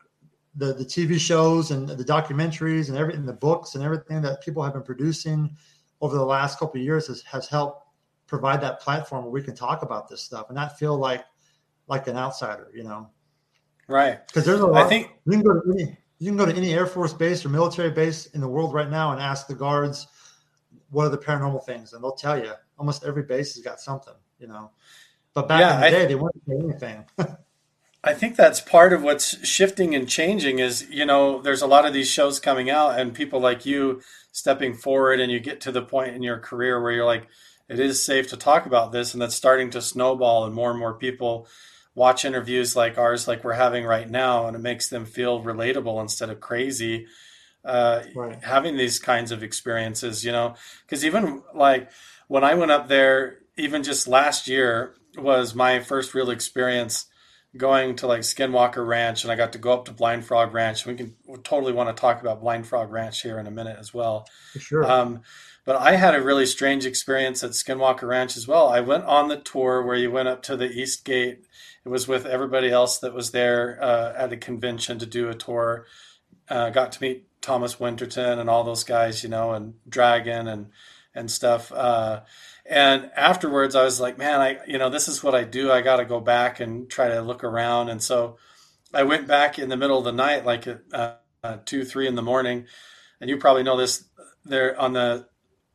the, the TV shows and the documentaries and everything, the books and everything that people have been producing over the last couple of years has, has helped provide that platform where we can talk about this stuff and not feel like like an outsider, you know. Right. Because there's a lot. I think you can go to any you can go to any Air Force base or military base in the world right now and ask the guards what are the paranormal things, and they'll tell you. Almost every base has got something, you know. But back yeah, in the I, day, they weren't say anything. I think that's part of what's shifting and changing is, you know, there's a lot of these shows coming out and people like you stepping forward and you get to the point in your career where you're like, it is safe to talk about this and that's starting to snowball and more and more people watch interviews like ours like we're having right now and it makes them feel relatable instead of crazy uh, right. having these kinds of experiences you know because even like when i went up there even just last year was my first real experience going to like Skinwalker Ranch, and I got to go up to Blind Frog Ranch. We can we totally want to talk about Blind Frog Ranch here in a minute as well. For sure. Um, but I had a really strange experience at Skinwalker Ranch as well. I went on the tour where you went up to the East Gate. It was with everybody else that was there uh, at a convention to do a tour. Uh, got to meet Thomas Winterton and all those guys, you know, and Dragon and and stuff. Uh, and afterwards, I was like, man, I, you know, this is what I do. I got to go back and try to look around. And so I went back in the middle of the night, like at uh, uh, two, three in the morning. And you probably know this there on the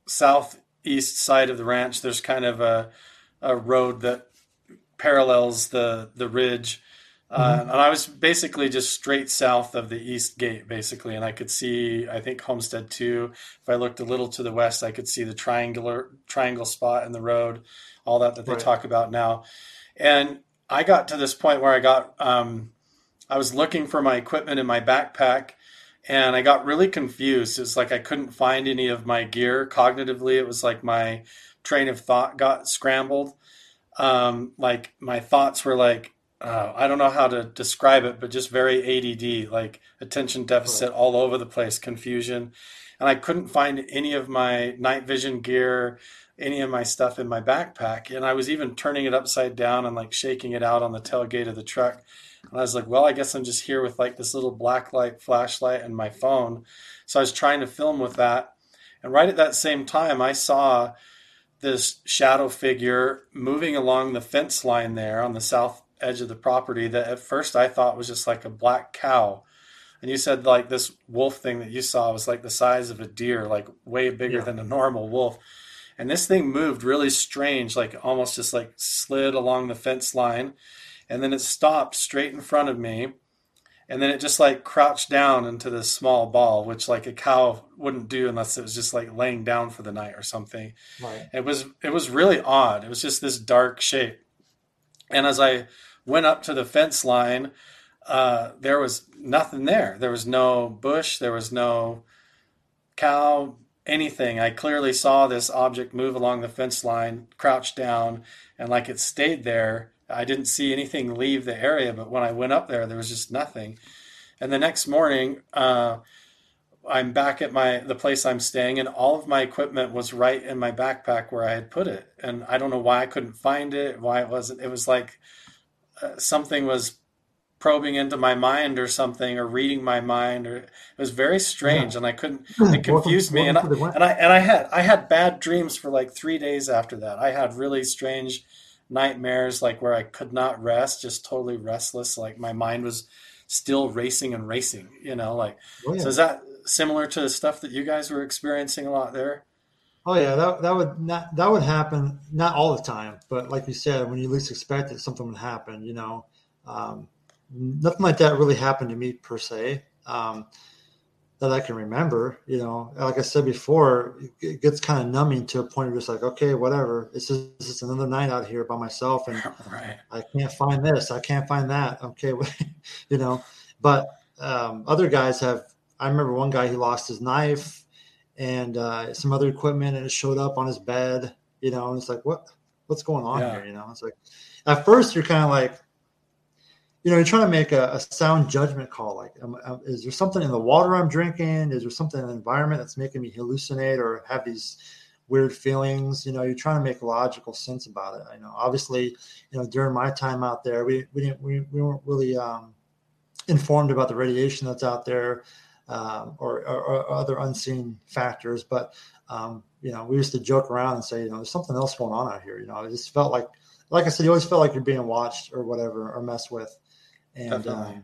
southeast side of the ranch, there's kind of a, a road that parallels the, the ridge uh, mm-hmm. and I was basically just straight south of the east gate, basically, and I could see, I think Homestead Two. If I looked a little to the west, I could see the triangular triangle spot in the road, all that that they right. talk about now. And I got to this point where I got, um, I was looking for my equipment in my backpack, and I got really confused. It's like I couldn't find any of my gear. Cognitively, it was like my train of thought got scrambled. Um, like my thoughts were like uh, I don't know how to describe it, but just very ADD, like attention deficit all over the place, confusion. And I couldn't find any of my night vision gear, any of my stuff in my backpack. And I was even turning it upside down and like shaking it out on the tailgate of the truck. And I was like, well, I guess I'm just here with like this little black light flashlight and my phone. So I was trying to film with that. And right at that same time, I saw this shadow figure moving along the fence line there on the south edge of the property that at first I thought was just like a black cow. And you said like this wolf thing that you saw was like the size of a deer, like way bigger yeah. than a normal wolf. And this thing moved really strange, like almost just like slid along the fence line. And then it stopped straight in front of me. And then it just like crouched down into this small ball, which like a cow wouldn't do unless it was just like laying down for the night or something. Right. It was it was really odd. It was just this dark shape. And as I went up to the fence line, uh, there was nothing there. There was no bush, there was no cow, anything. I clearly saw this object move along the fence line, crouch down, and like it stayed there. I didn't see anything leave the area, but when I went up there, there was just nothing. And the next morning, uh, I'm back at my the place I'm staying, and all of my equipment was right in my backpack where I had put it. And I don't know why I couldn't find it, why it wasn't. It was like uh, something was probing into my mind or something or reading my mind or it was very strange yeah. and I couldn't it confused me and I, and I and I had I had bad dreams for like 3 days after that. I had really strange nightmares like where I could not rest, just totally restless, like my mind was still racing and racing, you know, like oh, yeah. so is that similar to the stuff that you guys were experiencing a lot there? Oh yeah, that that would not that would happen not all the time, but like you said, when you least expect it, something would happen. You know, um, nothing like that really happened to me per se um, that I can remember. You know, like I said before, it gets kind of numbing to a point where it's like, okay, whatever. It's just it's just another night out here by myself, and right. I can't find this, I can't find that. Okay, you know, but um, other guys have I remember one guy he lost his knife and uh, some other equipment, and it showed up on his bed. You know, and it's like, what what's going on yeah. here? You know, it's like at first you're kind of like, you know, you're trying to make a, a sound judgment call. Like, um, um, is there something in the water I'm drinking? Is there something in the environment that's making me hallucinate or have these weird feelings? You know, you're trying to make logical sense about it. I know, obviously, you know, during my time out there, we we didn't we, we weren't really um, informed about the radiation that's out there. Um, or, or, or, other unseen factors. But um, you know, we used to joke around and say, you know, there's something else going on out here. You know, it just felt like, like I said, you always felt like you're being watched or whatever or messed with. And um,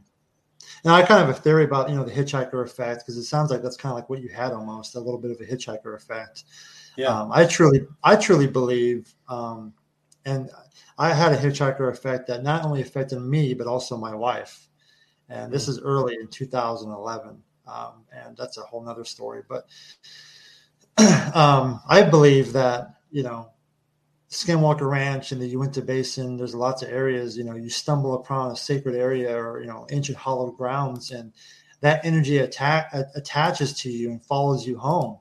and I kind of have a theory about you know the hitchhiker effect because it sounds like that's kind of like what you had almost a little bit of a hitchhiker effect. Yeah, um, I truly I truly believe, um, and I had a hitchhiker effect that not only affected me but also my wife. And this hmm. is early in 2011, um, and that's a whole nother story. But um, I believe that you know Skinwalker Ranch in the Uinta Basin, there's lots of areas, you know, you stumble upon a sacred area or, you know, ancient hallowed grounds, and that energy attack, attaches to you and follows you home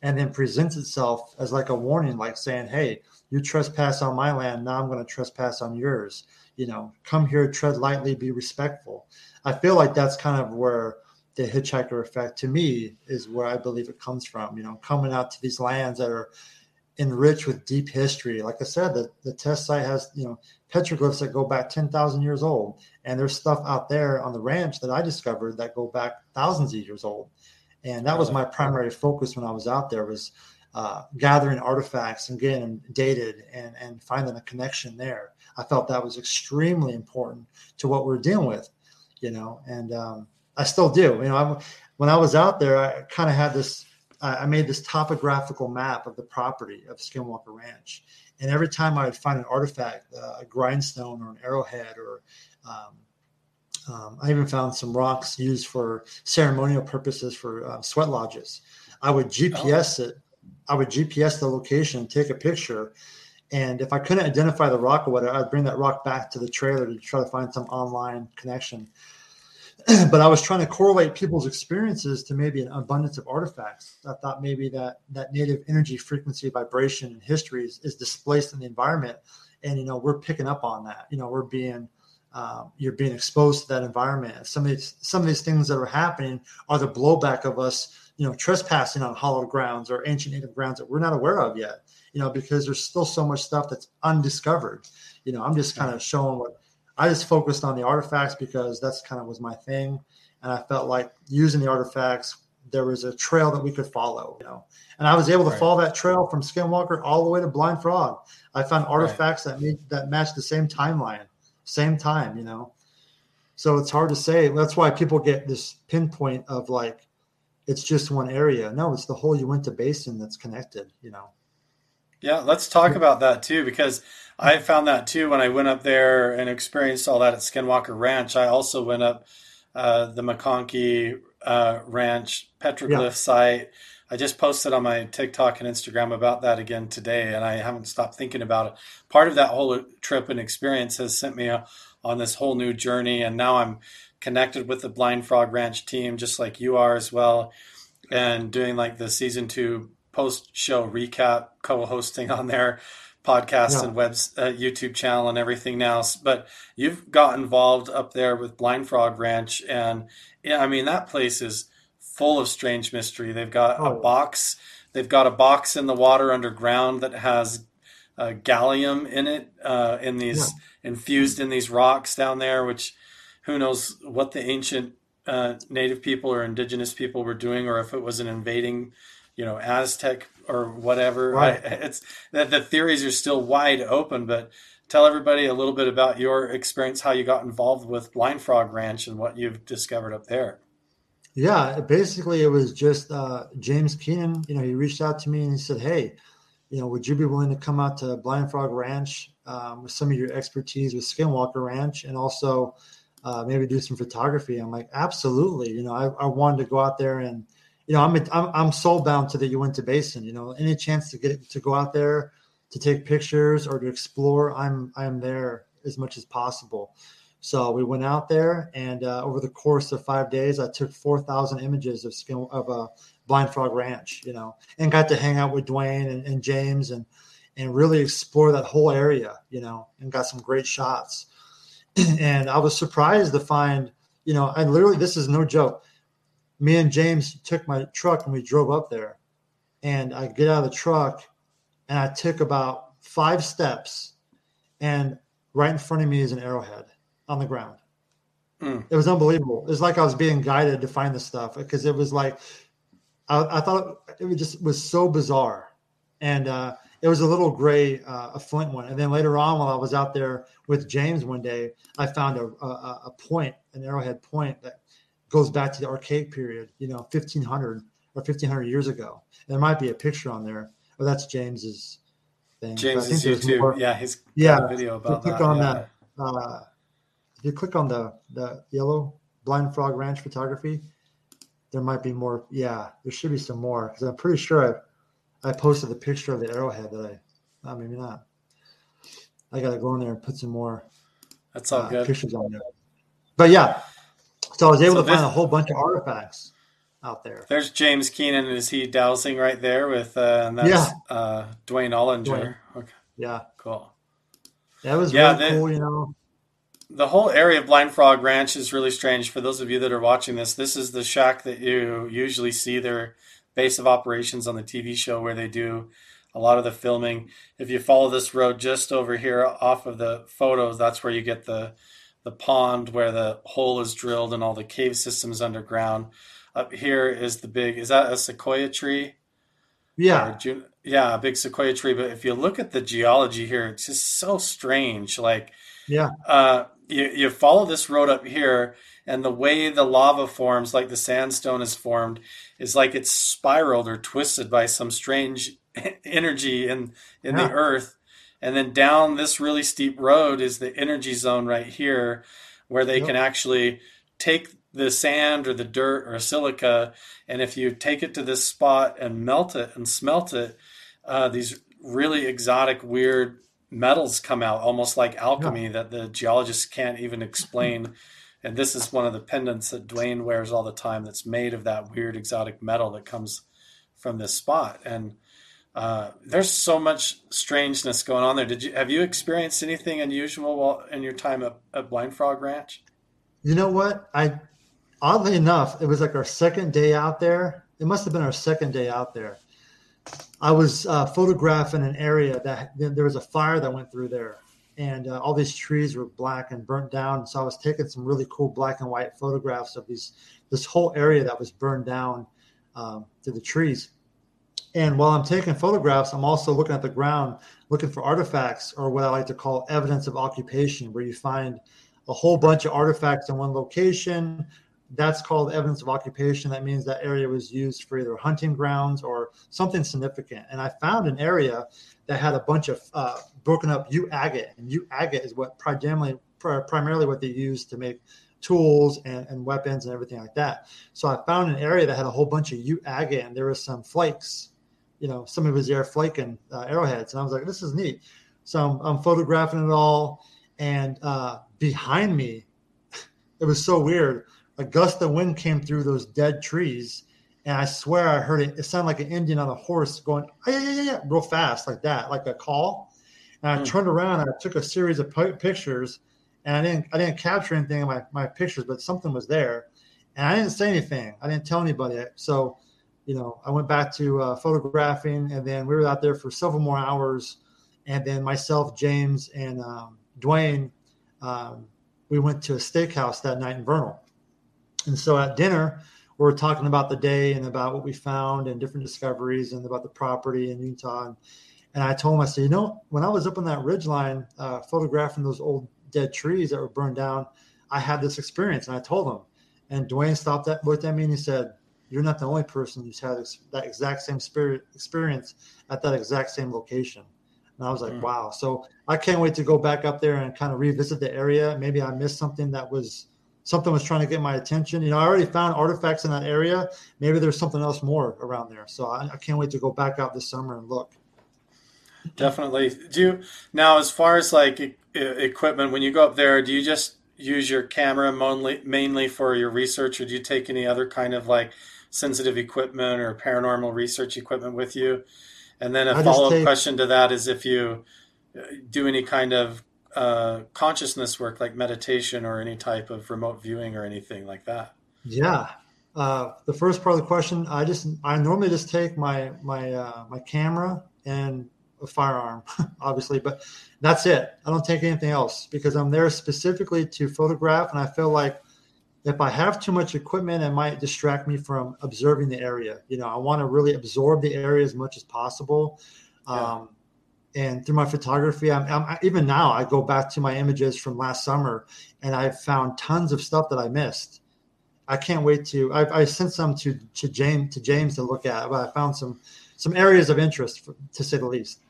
and then presents itself as like a warning, like saying, Hey, you trespass on my land. Now I'm going to trespass on yours. You know, come here, tread lightly, be respectful. I feel like that's kind of where the hitchhiker effect to me is where I believe it comes from, you know, coming out to these lands that are enriched with deep history. Like I said, the, the test site has, you know, petroglyphs that go back 10,000 years old. And there's stuff out there on the ranch that I discovered that go back thousands of years old. And that was my primary focus when I was out there was uh, gathering artifacts and getting them dated and, and finding a connection there. I felt that was extremely important to what we're dealing with, you know, and um, I still do. You know, I, when I was out there, I kind of had this I made this topographical map of the property of Skinwalker Ranch. And every time I would find an artifact, uh, a grindstone or an arrowhead, or um, um, I even found some rocks used for ceremonial purposes for uh, sweat lodges. I would GPS oh. it. I would GPS the location, take a picture, and if I couldn't identify the rock or whatever, I'd bring that rock back to the trailer to try to find some online connection. but I was trying to correlate people's experiences to maybe an abundance of artifacts. I thought maybe that that native energy, frequency, vibration, and history is, is displaced in the environment, and you know we're picking up on that. You know we're being um, you're being exposed to that environment. Some of these some of these things that are happening are the blowback of us, you know, trespassing on hallowed grounds or ancient native grounds that we're not aware of yet. You know, because there's still so much stuff that's undiscovered. You know, I'm just kind of showing what I just focused on the artifacts because that's kind of was my thing, and I felt like using the artifacts there was a trail that we could follow, you know. And I was able to right. follow that trail from Skinwalker all the way to Blind Frog. I found artifacts right. that made that matched the same timeline, same time, you know. So it's hard to say. That's why people get this pinpoint of like it's just one area. No, it's the whole Uinta Basin that's connected, you know. Yeah, let's talk about that too, because I found that too when I went up there and experienced all that at Skinwalker Ranch. I also went up uh, the McConkie uh, Ranch petroglyph yeah. site. I just posted on my TikTok and Instagram about that again today, and I haven't stopped thinking about it. Part of that whole trip and experience has sent me a, on this whole new journey, and now I'm connected with the Blind Frog Ranch team, just like you are as well, and doing like the season two post show recap, co-hosting on their podcast yeah. and web uh, YouTube channel and everything else. But you've got involved up there with Blind Frog Ranch, and yeah, I mean that place is full of strange mystery. They've got oh. a box. They've got a box in the water underground that has uh, gallium in it, uh, in these yeah. infused in these rocks down there, which who knows what the ancient uh, native people or indigenous people were doing, or if it was an invading you know Aztec or whatever. Right. I, it's that the theories are still wide open, but tell everybody a little bit about your experience, how you got involved with Blind Frog Ranch, and what you've discovered up there. Yeah, basically, it was just uh, James Keenan. You know, he reached out to me and he said, "Hey, you know, would you be willing to come out to Blind Frog Ranch um, with some of your expertise with Skinwalker Ranch, and also uh, maybe do some photography?" I'm like, "Absolutely." You know, I, I wanted to go out there and you know, I'm, I'm I'm soul bound to the Uinta Basin. You know, any chance to get to go out there to take pictures or to explore, I'm I'm there as much as possible. So we went out there, and uh, over the course of five days, I took four thousand images of skin of a Blind Frog Ranch, you know, and got to hang out with Duane and, and James and and really explore that whole area, you know, and got some great shots. and I was surprised to find, you know, I literally this is no joke. Me and James took my truck and we drove up there, and I get out of the truck, and I took about five steps, and right in front of me is an arrowhead on the ground. Mm. It was unbelievable. It was like I was being guided to find the stuff because it was like I, I thought it was just was so bizarre, and uh, it was a little gray, uh, a flint one. And then later on, while I was out there with James one day, I found a, a, a point, an arrowhead point that goes back to the archaic period, you know, 1500 or 1500 years ago. There might be a picture on there. Oh, that's James's thing. James's YouTube. More, yeah, his yeah, video about click that. On yeah. that uh, if you click on the the yellow blind frog ranch photography, there might be more. Yeah, there should be some more because I'm pretty sure I I posted the picture of the arrowhead that I. Uh, maybe not. I got to go in there and put some more. That's all uh, good. Pictures on there. But yeah, so I was able so to find a whole bunch of artifacts out there. There's James Keenan. Is he dowsing right there with? Uh, and that's, yeah. Uh, Duane Ollinger. Duane. Okay. Yeah. Cool. That was yeah, really they, cool. You know the whole area of Blind Frog Ranch is really strange. For those of you that are watching this, this is the shack that you usually see their base of operations on the TV show where they do a lot of the filming. If you follow this road just over here off of the photos, that's where you get the the pond where the hole is drilled and all the cave systems underground. Up here is the big is that a sequoia tree? Yeah. yeah, a big sequoia tree. But if you look at the geology here, it's just so strange. Like yeah. Uh, you, you follow this road up here, and the way the lava forms, like the sandstone is formed, is like it's spiraled or twisted by some strange energy in in yeah. the earth. And then down this really steep road is the energy zone right here, where they yep. can actually take the sand or the dirt or silica, and if you take it to this spot and melt it and smelt it, uh, these really exotic, weird metals come out almost like alchemy yeah. that the geologists can't even explain. and this is one of the pendants that Duane wears all the time that's made of that weird exotic metal that comes from this spot. And uh, there's so much strangeness going on there. Did you have you experienced anything unusual while in your time at, at Blind Frog Ranch? You know what? I oddly enough, it was like our second day out there. It must have been our second day out there. I was uh, photographing an area that there was a fire that went through there, and uh, all these trees were black and burnt down. So I was taking some really cool black and white photographs of these this whole area that was burned down um, to the trees. And while I'm taking photographs, I'm also looking at the ground, looking for artifacts or what I like to call evidence of occupation, where you find a whole bunch of artifacts in one location, that's called evidence of occupation. That means that area was used for either hunting grounds or something significant. And I found an area that had a bunch of uh, broken up U agate, and yew agate is what primarily primarily what they use to make tools and, and, weapons and everything like that. So I found an area that had a whole bunch of U agate, and there was some flakes. You know, some of his air flaking uh, arrowheads, and I was like, "This is neat." So I'm, I'm photographing it all, and uh, behind me, it was so weird a gust of wind came through those dead trees, and I swear I heard it. It sounded like an Indian on a horse going yeah, yeah, yeah, real fast like that, like a call. And I mm. turned around and I took a series of pictures, and I didn't I didn't capture anything in my my pictures, but something was there, and I didn't say anything. I didn't tell anybody. So, you know, I went back to uh, photographing, and then we were out there for several more hours, and then myself, James, and um, Duane. Um, we went to a steakhouse that night in Vernal and so at dinner, we are talking about the day and about what we found and different discoveries and about the property in Utah. And, and I told him, I said, you know, when I was up on that ridge line uh, photographing those old dead trees that were burned down, I had this experience. And I told him. And Duane stopped that, looked at me, and he said, You're not the only person who's had that exact same spirit experience at that exact same location. And I was like, mm. Wow. So I can't wait to go back up there and kind of revisit the area. Maybe I missed something that was something was trying to get my attention. You know, I already found artifacts in that area. Maybe there's something else more around there. So I, I can't wait to go back out this summer and look. Definitely. Do you now, as far as like e- equipment, when you go up there, do you just use your camera mainly, mainly for your research, or do you take any other kind of like sensitive equipment or paranormal research equipment with you? And then a follow up take... question to that is if you uh, do any kind of uh, consciousness work like meditation or any type of remote viewing or anything like that. Yeah. Uh, the first part of the question, I just I normally just take my my uh, my camera and a firearm, obviously, but that's it. I don't take anything else because I'm there specifically to photograph, and I feel like if I have too much equipment, it might distract me from observing the area. You know, I want to really absorb the area as much as possible. Yeah. Um, and through my photography, I'm, I'm, even now I go back to my images from last summer, and I've found tons of stuff that I missed. I can't wait to. I, I sent some to to James to James to look at, but I found some some areas of interest, for, to say the least.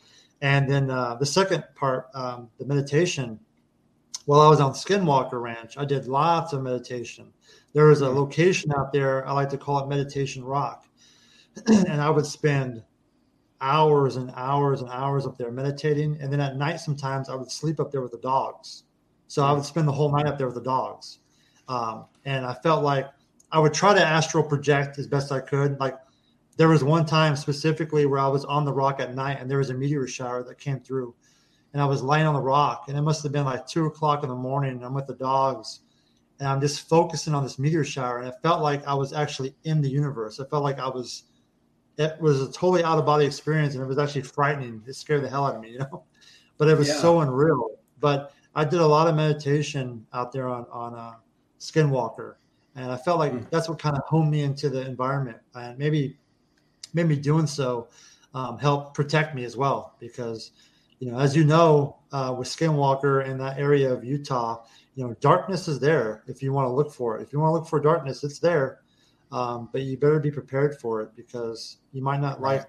And then uh, the second part, um, the meditation. While I was on Skinwalker Ranch, I did lots of meditation. There was a mm-hmm. location out there, I like to call it Meditation Rock. and I would spend hours and hours and hours up there meditating. And then at night, sometimes I would sleep up there with the dogs. So I would spend the whole night up there with the dogs. Um, and I felt like I would try to astral project as best I could. Like there was one time specifically where I was on the rock at night and there was a meteor shower that came through, and I was laying on the rock, and it must have been like two o'clock in the morning, and I'm with the dogs, and I'm just focusing on this meteor shower, and it felt like I was actually in the universe. It felt like I was. It was a totally out of body experience, and it was actually frightening. It scared the hell out of me, you know. But it was yeah. so unreal. But I did a lot of meditation out there on on uh, Skinwalker, and I felt like mm. that's what kind of honed me into the environment, and maybe maybe doing so um, helped protect me as well because you know as you know uh, with Skinwalker in that area of Utah, you know darkness is there if you want to look for it. If you want to look for darkness, it's there, um, but you better be prepared for it because you might not like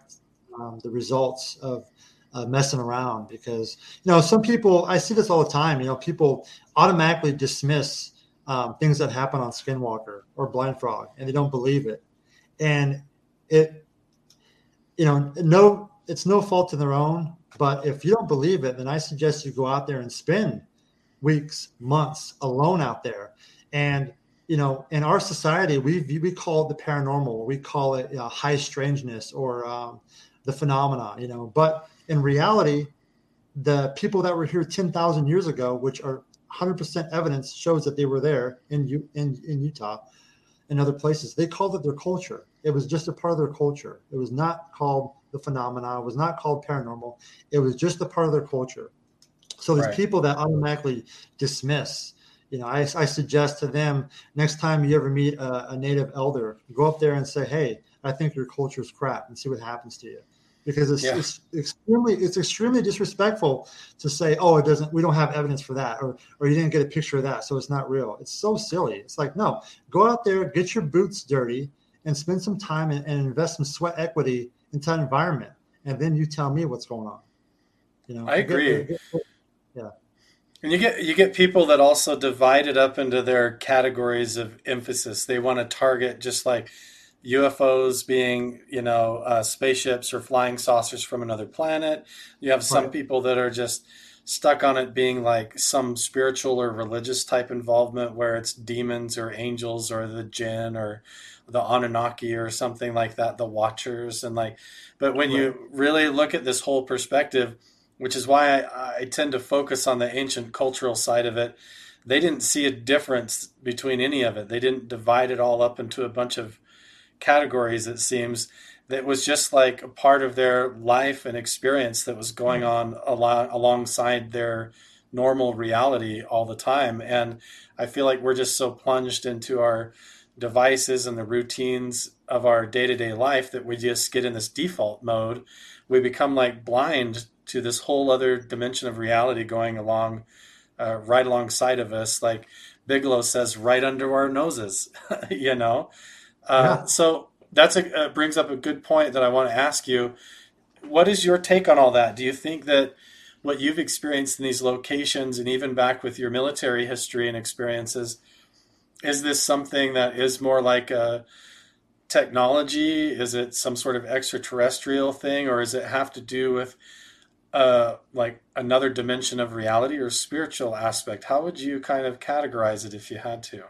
um, the results of uh, messing around because you know some people i see this all the time you know people automatically dismiss um, things that happen on Skinwalker or Blind Frog, and they don't believe it. And it, you know, no, it's no fault of their own. But if you don't believe it, then I suggest you go out there and spend weeks, months alone out there. And you know, in our society, we we call it the paranormal, we call it uh, high strangeness or um, the phenomena. You know, but in reality, the people that were here ten thousand years ago, which are 100% evidence shows that they were there in, in, in Utah and other places. They called it their culture. It was just a part of their culture. It was not called the phenomena. It was not called paranormal. It was just a part of their culture. So these right. people that automatically dismiss, you know, I, I, suggest to them next time you ever meet a, a native elder, go up there and say, "Hey, I think your culture is crap," and see what happens to you because it's, yeah. it's, extremely it's extremely disrespectful to say oh it doesn't we don't have evidence for that or or you didn't get a picture of that so it's not real it's so silly it's like no go out there get your boots dirty and spend some time and, and invest some sweat equity into that environment and then you tell me what's going on you know? I agree. get, get, yeah. And you get you get people that also divide it up into their categories of emphasis. They want to target just like UFOs being, you know, uh, spaceships or flying saucers from another planet. You have some right. people that are just stuck on it being like some spiritual or religious type involvement where it's demons or angels or the jinn or the Anunnaki or something like that, the Watchers and like. But when right. you really look at this whole perspective, which is why I, I tend to focus on the ancient cultural side of it, they didn't see a difference between any of it. They didn't divide it all up into a bunch of categories, it seems, that was just like a part of their life and experience that was going mm-hmm. on al- alongside their normal reality all the time. And I feel like we're just so plunged into our devices and the routines of our day to day life that we just get in this default mode. We become like blind to this whole other dimension of reality going along uh, right alongside of us. Like Bigelow says, right under our noses, you know? Uh, yeah. So that's a uh, brings up a good point that I want to ask you. What is your take on all that? Do you think that what you've experienced in these locations, and even back with your military history and experiences, is this something that is more like a technology? Is it some sort of extraterrestrial thing, or does it have to do with uh, like another dimension of reality or spiritual aspect? How would you kind of categorize it if you had to?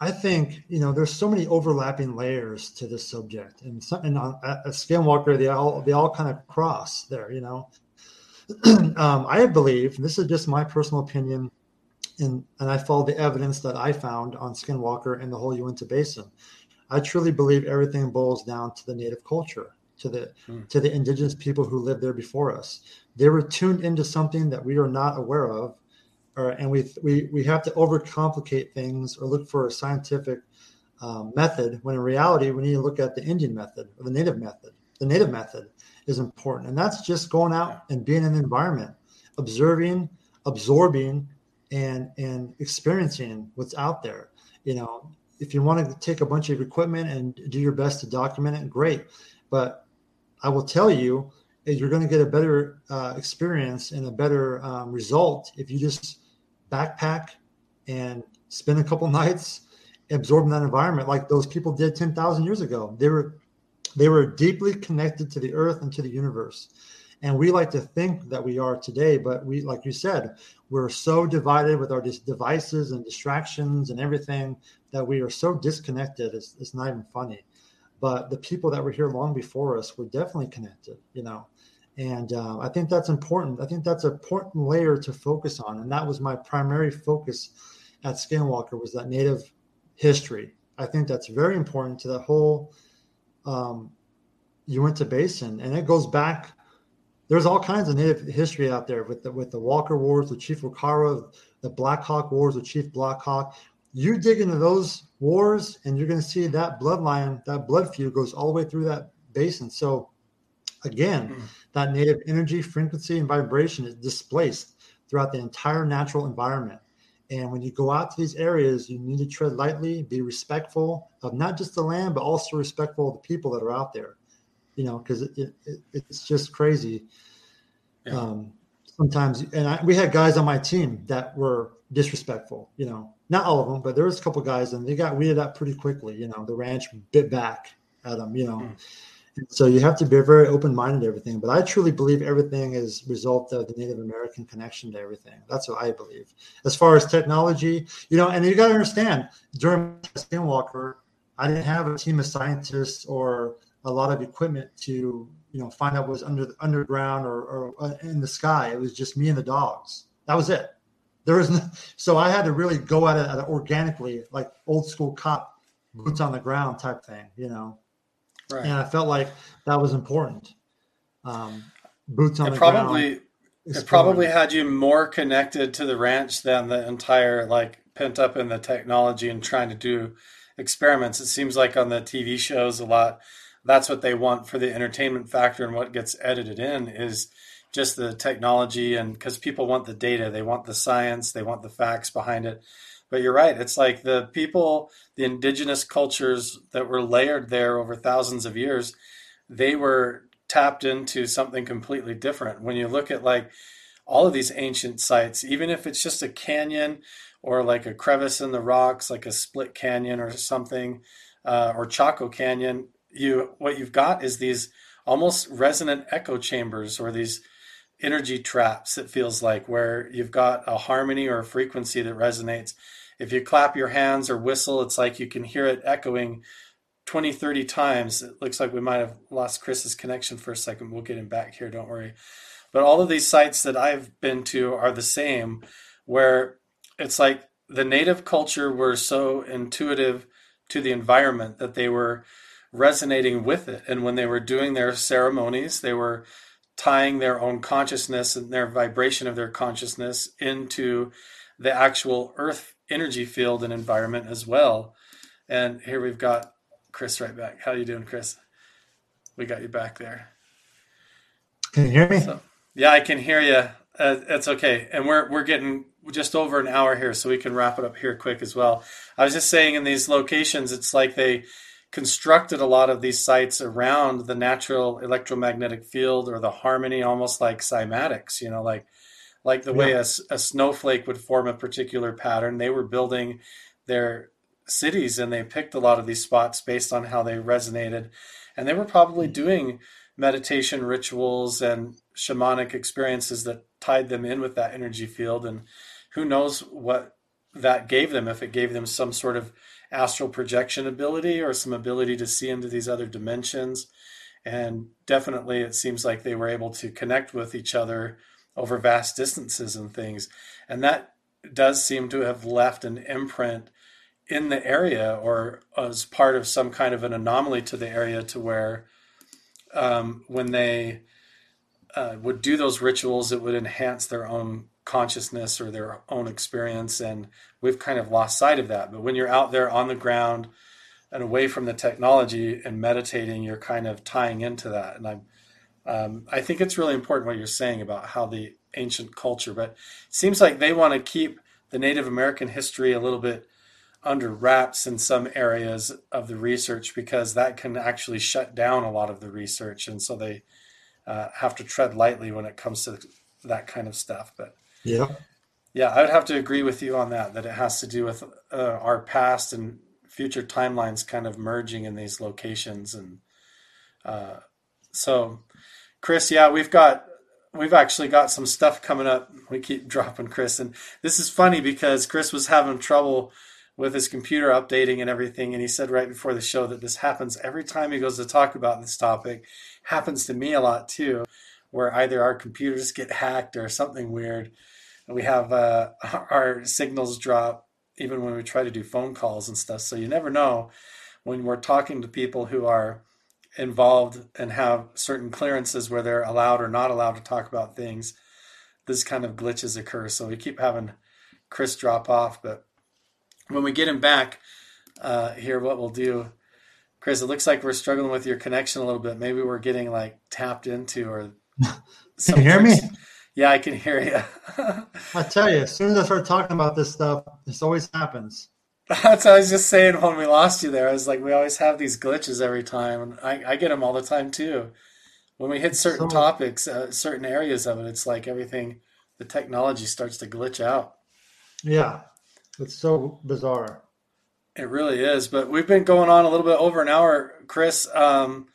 I think you know there's so many overlapping layers to this subject, and some, and on, at, Skinwalker they all they all kind of cross there. You know, um, I believe this is just my personal opinion, and and I follow the evidence that I found on Skinwalker and the whole Uinta Basin. I truly believe everything boils down to the native culture, to the mm. to the indigenous people who lived there before us. They were tuned into something that we are not aware of or, and we, we, we have to overcomplicate things or look for a scientific um, method when in reality we need to look at the Indian method or the native method. The native method is important, and that's just going out and being in the environment, observing, absorbing, and and experiencing what's out there. You know, if you want to take a bunch of equipment and do your best to document it, great. But I will tell you, you're going to get a better uh, experience and a better um, result if you just backpack and spend a couple nights absorbing that environment like those people did 10,000 years ago. They were they were deeply connected to the earth and to the universe. And we like to think that we are today, but we like you said, we're so divided with our devices and distractions and everything that we are so disconnected. It's, it's not even funny. But the people that were here long before us were definitely connected, you know and uh, I think that's important. I think that's an important layer to focus on, and that was my primary focus at Skinwalker was that Native history. I think that's very important to the whole um, Uinta Basin, and it goes back. There's all kinds of Native history out there with the with the Walker Wars with Chief Wakara, the Black Hawk Wars with Chief Black Hawk. You dig into those wars, and you're going to see that bloodline, that blood feud goes all the way through that basin. So Again, mm. that native energy, frequency, and vibration is displaced throughout the entire natural environment. And when you go out to these areas, you need to tread lightly, be respectful of not just the land, but also respectful of the people that are out there. You know, because it, it, it's just crazy. Yeah. Um, sometimes, and I, we had guys on my team that were disrespectful. You know, not all of them, but there was a couple guys, and they got weeded out pretty quickly. You know, the ranch bit back at them. You know. Mm so you have to be very open-minded everything. But I truly believe everything is result of the Native American connection to everything. That's what I believe. As far as technology, you know, and you got to understand, during Skinwalker, I didn't have a team of scientists or a lot of equipment to, you know, find out what was under the underground or, or uh, in the sky. It was just me and the dogs. That was it. There was no, so I had to really go at it, at it organically, like old school cop, boots on the ground type thing, you know. Right. And I felt like that was important. Um, boots on it the probably, ground. It probably had you more connected to the ranch than the entire like pent up in the technology and trying to do experiments. It seems like on the TV shows a lot. That's what they want for the entertainment factor and what gets edited in is just the technology and because people want the data, they want the science, they want the facts behind it. But you're right. It's like the people, the indigenous cultures that were layered there over thousands of years, they were tapped into something completely different. When you look at like all of these ancient sites, even if it's just a canyon or like a crevice in the rocks, like a split canyon or something, uh, or Chaco Canyon, you what you've got is these almost resonant echo chambers or these energy traps it feels like where you've got a harmony or a frequency that resonates if you clap your hands or whistle, it's like you can hear it echoing 20, 30 times. It looks like we might have lost Chris's connection for a second. We'll get him back here, don't worry. But all of these sites that I've been to are the same, where it's like the native culture were so intuitive to the environment that they were resonating with it. And when they were doing their ceremonies, they were tying their own consciousness and their vibration of their consciousness into the actual earth energy field and environment as well. And here we've got Chris right back. How you doing, Chris? We got you back there. Can you hear me? So, yeah, I can hear you. Uh, it's okay, and we're we're getting just over an hour here, so we can wrap it up here quick as well. I was just saying, in these locations, it's like they constructed a lot of these sites around the natural electromagnetic field or the harmony, almost like cymatics. You know, like like the yeah. way a, a snowflake would form a particular pattern. They were building their cities and they picked a lot of these spots based on how they resonated. And they were probably mm. doing meditation rituals and shamanic experiences that tied them in with that energy field. And who knows what that gave them, if it gave them some sort of astral projection ability or some ability to see into these other dimensions. And definitely, it seems like they were able to connect with each other over vast distances and things. And that does seem to have left an imprint in the area or as part of some kind of an anomaly to the area to where um, when they uh, would do those rituals, it would enhance their own consciousness or their own experience. And we've kind of lost sight of that. But when you're out there on the ground and away from the technology and meditating, you're kind of tying into that. And I'm, um, I think it's really important what you're saying about how the ancient culture, but it seems like they want to keep the Native American history a little bit under wraps in some areas of the research because that can actually shut down a lot of the research. And so they uh, have to tread lightly when it comes to that kind of stuff. But yeah. Yeah, I would have to agree with you on that, that it has to do with uh, our past and future timelines kind of merging in these locations. And uh, so, Chris, yeah, we've got, we've actually got some stuff coming up. We keep dropping Chris. And this is funny because Chris was having trouble with his computer updating and everything. And he said right before the show that this happens every time he goes to talk about this topic. Happens to me a lot too, where either our computers get hacked or something weird we have uh, our signals drop even when we try to do phone calls and stuff. So you never know when we're talking to people who are involved and have certain clearances where they're allowed or not allowed to talk about things. This kind of glitches occur. So we keep having Chris drop off. But when we get him back uh, here, what we'll do, Chris, it looks like we're struggling with your connection a little bit. Maybe we're getting like tapped into or. Can you hear me? Yeah, I can hear you. I tell you, as soon as I start talking about this stuff, this always happens. That's what I was just saying when we lost you there. I was like, we always have these glitches every time, and I, I get them all the time too. When we hit certain so, topics, uh, certain areas of it, it's like everything, the technology starts to glitch out. Yeah, it's so bizarre. It really is. But we've been going on a little bit over an hour, Chris. Um,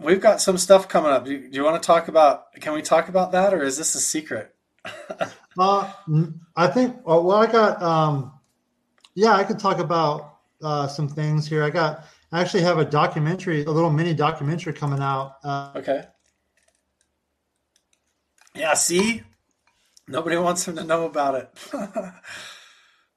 we've got some stuff coming up. Do you, do you, want to talk about? Can we talk about that, or is this a secret? uh, I think. Well, I got. Um, yeah, I could talk about uh, some things here. I got. I actually have a documentary, a little mini documentary coming out. Uh, okay. Yeah. See, nobody wants him to know about it.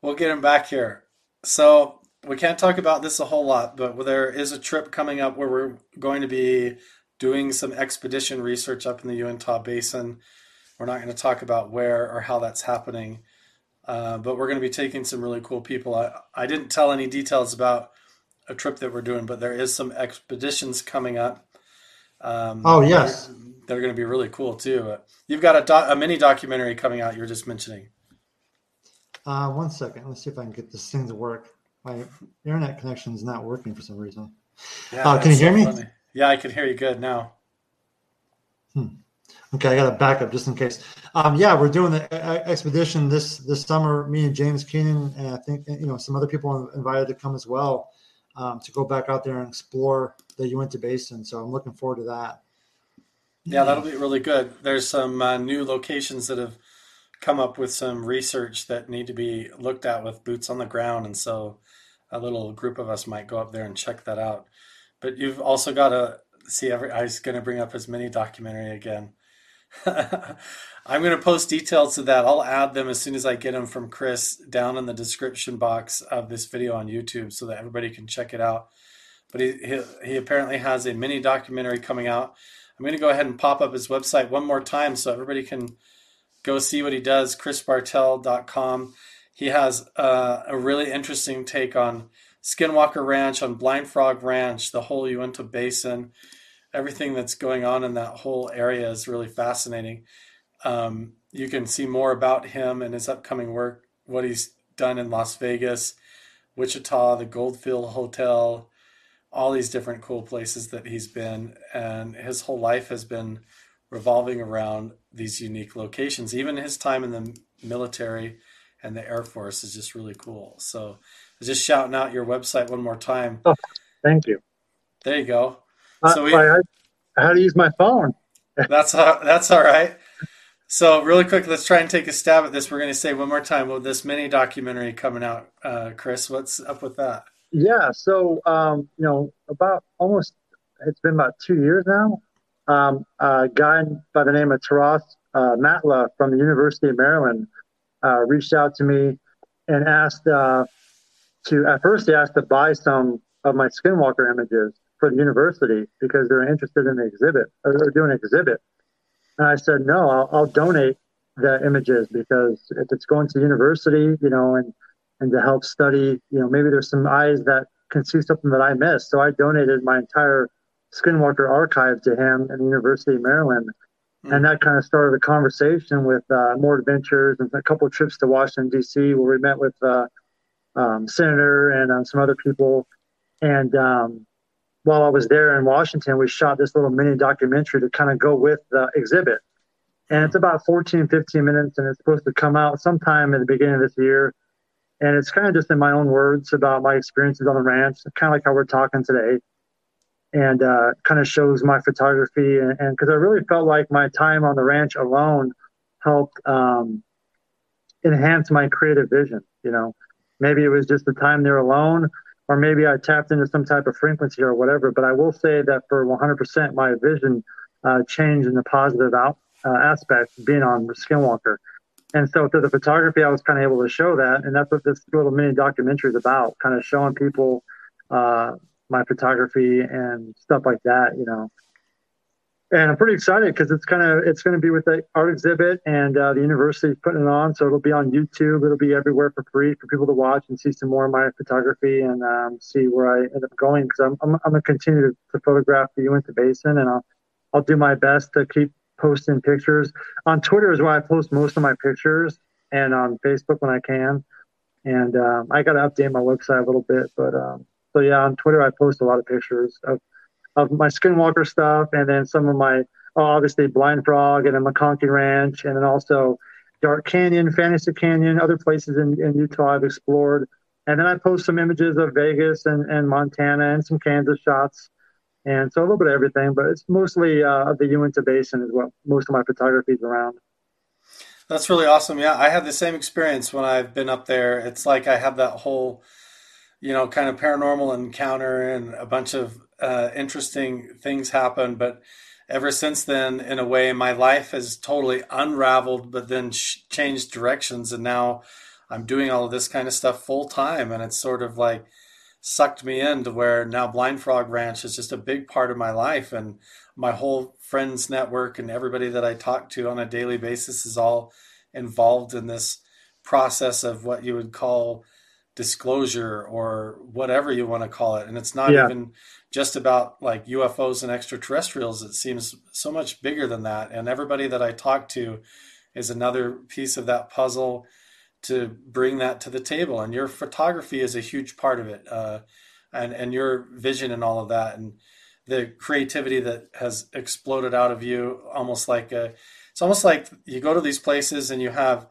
we'll get him back here. So we can't talk about this a whole lot, but there is a trip coming up where we're going to be doing some expedition research up in the Uinta Basin. We're not going to talk about where or how that's happening, uh, but we're going to be taking some really cool people. I, I didn't tell any details about a trip that we're doing, but there is some expeditions coming up. Um, oh yes, they're, they're, going to be really cool too. You've got a, do- a mini documentary coming out. You were just mentioning. Uh, one second. Let's see if I can get this thing to work my internet connection is not working for some reason. Yeah, uh, can you hear so me? Funny. Yeah, I can hear you good now. Hmm. Okay, I got a backup just in case. Um, yeah, we're doing the expedition this this summer. Me and James Keenan, and I think you know some other people invited to come as well um, to go back out there and explore the Uinta Basin. So I'm looking forward to that. Yeah, that'll be really good. There's some uh, new locations that have come up with some research that need to be looked at with boots on the ground, and so a little group of us might go up there and check that out. But you've also got to see every. I was going to bring up his mini documentary again. I'm going to post details to that. I'll add them as soon as I get them from Chris down in the description box of this video on YouTube so that everybody can check it out. But he, he, he apparently has a mini documentary coming out. I'm going to go ahead and pop up his website one more time so everybody can go see what he does. ChrisBartell.com. He has uh, a really interesting take on Skinwalker Ranch, on Blind Frog Ranch, the whole Uinta Basin. Everything that's going on in that whole area is really fascinating. Um, you can see more about him and his upcoming work, what he's done in Las Vegas, Wichita, the Goldfield Hotel, all these different cool places that he's been. And his whole life has been revolving around these unique locations. Even his time in the military and the Air Force is just really cool. So just shouting out your website one more time. Oh, thank you. There you go. Uh, so we, I, how to use my phone? that's all, that's all right. So, really quick, let's try and take a stab at this. We're going to say one more time with this mini documentary coming out, uh, Chris. What's up with that? Yeah. So, um, you know, about almost, it's been about two years now. Um, a guy by the name of Taras uh, Matla from the University of Maryland uh, reached out to me and asked uh, to, at first, he asked to buy some of my Skinwalker images for the university because they're interested in the exhibit or they're doing an exhibit. And I said, no, I'll, I'll donate the images because if it's going to university, you know, and and to help study, you know, maybe there's some eyes that can see something that I missed. So I donated my entire Skinwalker archive to him at the University of Maryland. Mm. And that kind of started a conversation with uh, more adventures and a couple of trips to Washington, D.C., where we met with uh, um, Senator and um, some other people. And um, while I was there in Washington, we shot this little mini documentary to kind of go with the exhibit. And it's about 14, 15 minutes, and it's supposed to come out sometime at the beginning of this year. And it's kind of just in my own words about my experiences on the ranch, kind of like how we're talking today. And uh, kind of shows my photography. And because I really felt like my time on the ranch alone helped um, enhance my creative vision. You know, maybe it was just the time there alone, or maybe I tapped into some type of frequency or whatever. But I will say that for 100%, my vision uh, changed in the positive out, uh, aspect being on Skinwalker. And so through the photography, I was kind of able to show that. And that's what this little mini documentary is about, kind of showing people uh, my photography and stuff like that, you know. And I'm pretty excited because it's kind of it's going to be with the art exhibit, and uh, the university putting it on, so it'll be on YouTube. It'll be everywhere for free for people to watch and see some more of my photography and um, see where I end up going. Because I'm, I'm, I'm going to continue to, to photograph the Uinta Basin, and I'll I'll do my best to keep posting pictures. On Twitter is where I post most of my pictures, and on Facebook when I can. And um, I got to update my website a little bit, but um, so yeah, on Twitter I post a lot of pictures of of my Skinwalker stuff, and then some of my oh, obviously Blind Frog and a McConkie Ranch, and then also Dark Canyon, Fantasy Canyon, other places in, in Utah I've explored. And then I post some images of Vegas and, and Montana and some Kansas shots and so a little bit of everything, but it's mostly uh, the Uinta Basin is what most of my photography is around. That's really awesome. Yeah, I had the same experience when I've been up there. It's like I have that whole, you know, kind of paranormal encounter and a bunch of uh, interesting things happen. But ever since then, in a way, my life has totally unraveled, but then sh- changed directions, and now I'm doing all of this kind of stuff full time, and it's sort of like sucked me into where now Blind Frog Ranch is just a big part of my life. And my whole friends network and everybody that I talk to on a daily basis is all involved in this process of what you would call disclosure or whatever you want to call it and it's not yeah. even just about like UFOs and extraterrestrials it seems so much bigger than that and everybody that I talk to is another piece of that puzzle to bring that to the table. And your photography is a huge part of it, uh, and and your vision and all of that, and the creativity that has exploded out of you, almost like a. It's almost like you go to these places and you have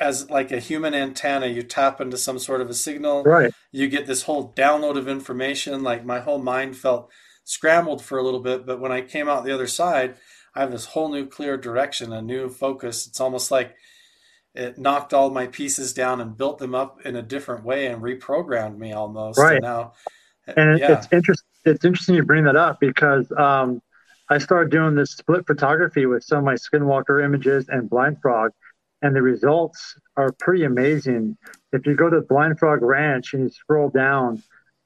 as like a human antenna you tap into some sort of a signal right you get this whole download of information like my whole mind felt scrambled for a little bit but when i came out the other side i have this whole new clear direction a new focus it's almost like it knocked all my pieces down and built them up in a different way and reprogrammed me almost. Right. And now, and yeah. it's interesting. It's interesting you bring that up because um, I started doing this split photography with some of my Skinwalker images and Blind Frog, and the results are pretty amazing. If you go to Blind Frog Ranch and you scroll down,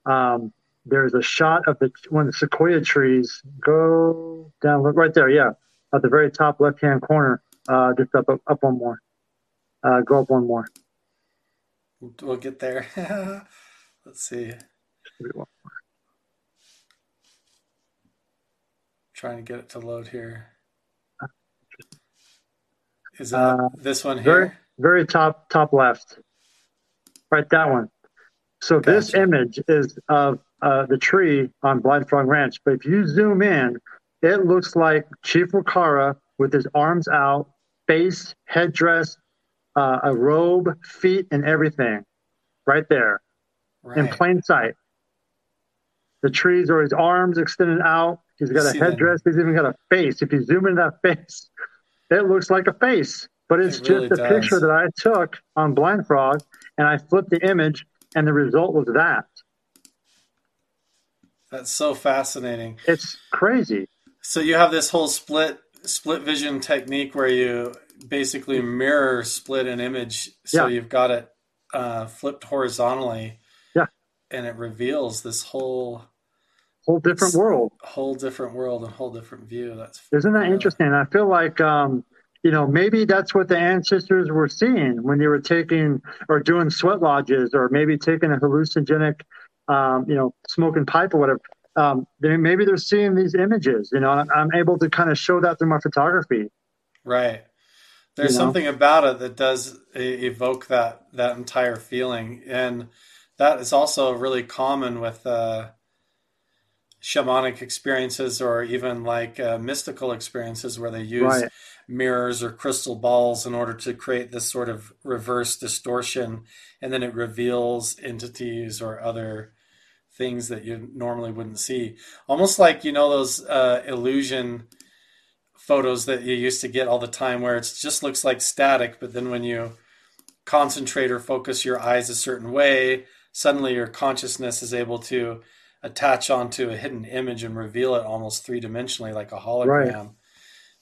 um, there's a shot of the one of the sequoia trees. Go down, right there. Yeah, at the very top left hand corner. Uh, just up, up, up one more. Uh, go up one more. We'll get there. Let's see. Trying to get it to load here. Is that uh, this one here? Very, very top top left. Right, that one. So gotcha. this image is of uh, the tree on Blind Frog Ranch. But if you zoom in, it looks like Chief Wakara with his arms out, face, headdress, uh, a robe, feet, and everything right there right. in plain sight. The trees are his arms extended out, He's got a headdress. That. He's even got a face. If you zoom in that face, it looks like a face. But it's it really just a does. picture that I took on Blind Frog, and I flipped the image, and the result was that. That's so fascinating. It's crazy. So you have this whole split split vision technique where you basically mirror split an image, so yeah. you've got it uh, flipped horizontally. Yeah, and it reveals this whole whole different world, whole different world, and whole different view. That's isn't that interesting? I feel like um, you know maybe that's what the ancestors were seeing when they were taking or doing sweat lodges, or maybe taking a hallucinogenic, um, you know, smoking pipe or whatever. Um, they, maybe they're seeing these images. You know, I'm able to kind of show that through my photography. Right. There's you know? something about it that does evoke that that entire feeling, and that is also really common with uh, shamanic experiences or even like uh, mystical experiences where they use right. mirrors or crystal balls in order to create this sort of reverse distortion, and then it reveals entities or other things that you normally wouldn't see. Almost like you know those uh, illusion photos that you used to get all the time where it just looks like static, but then when you concentrate or focus your eyes a certain way, suddenly your consciousness is able to attach onto a hidden image and reveal it almost three dimensionally like a hologram. Right.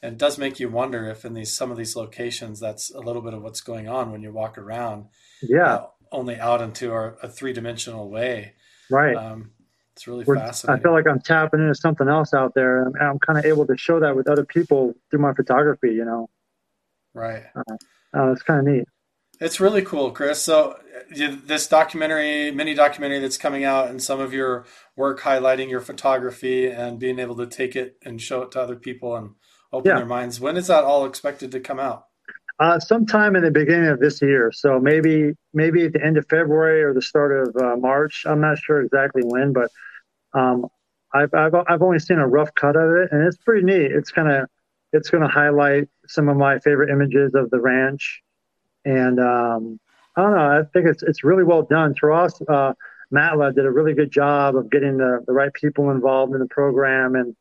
And it does make you wonder if in these some of these locations that's a little bit of what's going on when you walk around. Yeah. Uh, only out into a, a three dimensional way. Right. Um, it's really We're, fascinating. I feel like I'm tapping into something else out there, and I'm, I'm kind of able to show that with other people through my photography. You know, right? Uh, uh, it's kind of neat. It's really cool, Chris. So this documentary, mini documentary that's coming out, and some of your work highlighting your photography and being able to take it and show it to other people and open yeah. their minds. When is that all expected to come out? Uh, sometime in the beginning of this year. So maybe maybe at the end of February or the start of uh, March. I'm not sure exactly when, but um, I've, I've I've only seen a rough cut of it, and it's pretty neat. It's gonna it's gonna highlight some of my favorite images of the ranch, and um, I don't know. I think it's it's really well done. Taras uh, Matla did a really good job of getting the, the right people involved in the program, and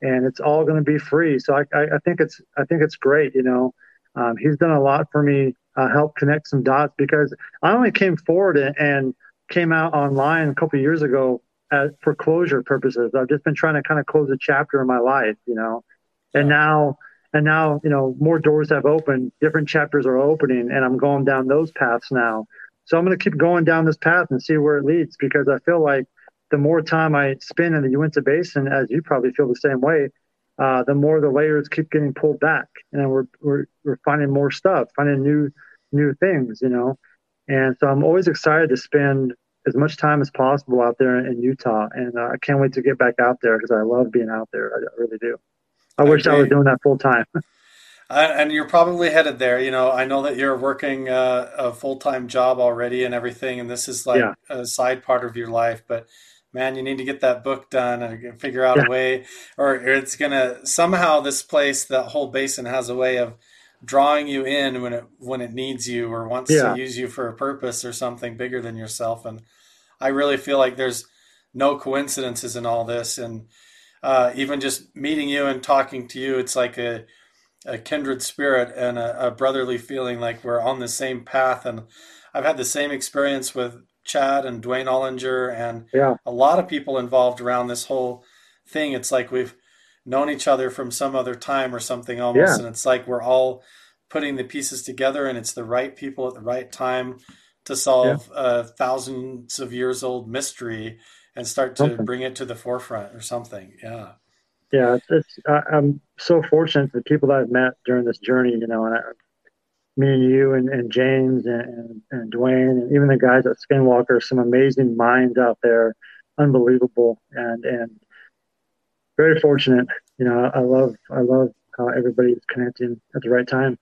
and it's all going to be free. So I, I, I think it's I think it's great. You know, um, he's done a lot for me, uh, help connect some dots because I only came forward and came out online a couple years ago as, for closure purposes. I've just been trying to kind of close a chapter in my life, you know, and now and now you know more doors have opened, different chapters are opening, and I'm going down those paths now. So I'm going to keep going down this path and see where it leads because I feel like the more time I spend in the Uinta Basin, as you probably feel the same way, uh, the more the layers keep getting pulled back, and we're, we're we're finding more stuff, finding new new things, you know. And so I'm always excited to spend as much time as possible out there in Utah, and uh, I can't wait to get back out there because I love being out there. I, I really do. I, I wish agree. I was doing that full time. and you're probably headed there. You know, I know that you're working uh, a full time job already and everything, and this is like yeah. a side part of your life, but man, you need to get that book done and figure out yeah. a way, or it's gonna somehow this place, that whole basin has a way of drawing you in when it when it needs you or wants yeah. to use you for a purpose or something bigger than yourself. And I really feel like there's no coincidences in all this, and uh, even just meeting you and talking to you, it's like a a kindred spirit and a, a brotherly feeling, like we're on the same path. And I've had the same experience with Chad and Duane Ollinger and yeah. a lot of people involved around this whole thing. It's like we've known each other from some other time or something almost, yeah. and it's like we're all putting the pieces together, and it's the right people at the right time to solve yeah. a thousands of years old mystery and start to something. bring it to the forefront or something. Yeah. Yeah, it's, it's I'm so fortunate the people that I've met during this journey, you know, and I, me and you and, and James and, and, and Duane and even the guys at Skinwalker, some amazing minds out there, unbelievable and and very fortunate. You know, I love I love how everybody's connecting at the right time.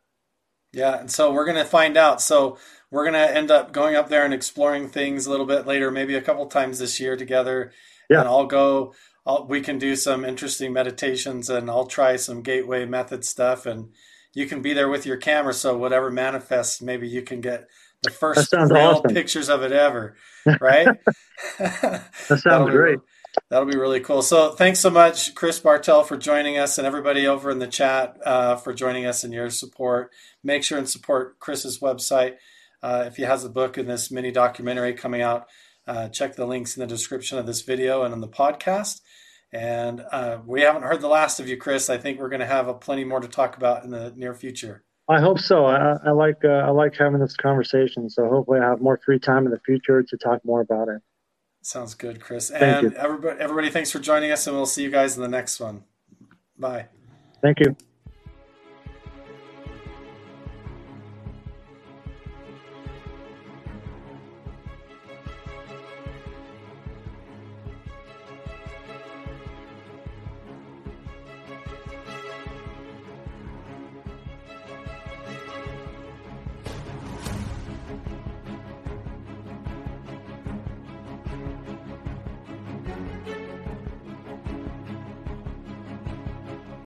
Yeah, and so we're gonna find out. So we're gonna end up going up there and exploring things a little bit later, maybe a couple times this year together. Yeah. And I'll go. I'll, we can do some interesting meditations, and I'll try some gateway method stuff, and you can be there with your camera. So whatever manifests, maybe you can get the first real awesome. pictures of it ever. Right? that sounds great. That'll be really cool. So thanks so much, Chris Bartell, for joining us, and everybody over in the chat uh, for joining us and your support. Make sure and support Chris's website. Uh, if he has a book and this mini documentary coming out, uh, check the links in the description of this video and on the podcast. And uh, we haven't heard the last of you, Chris. I think we're going to have plenty more to talk about in the near future. I hope so. I, I like uh, I like having this conversation. So hopefully, I have more free time in the future to talk more about it. Sounds good, Chris. Thank and you. everybody, everybody, thanks for joining us, and we'll see you guys in the next one. Bye. Thank you.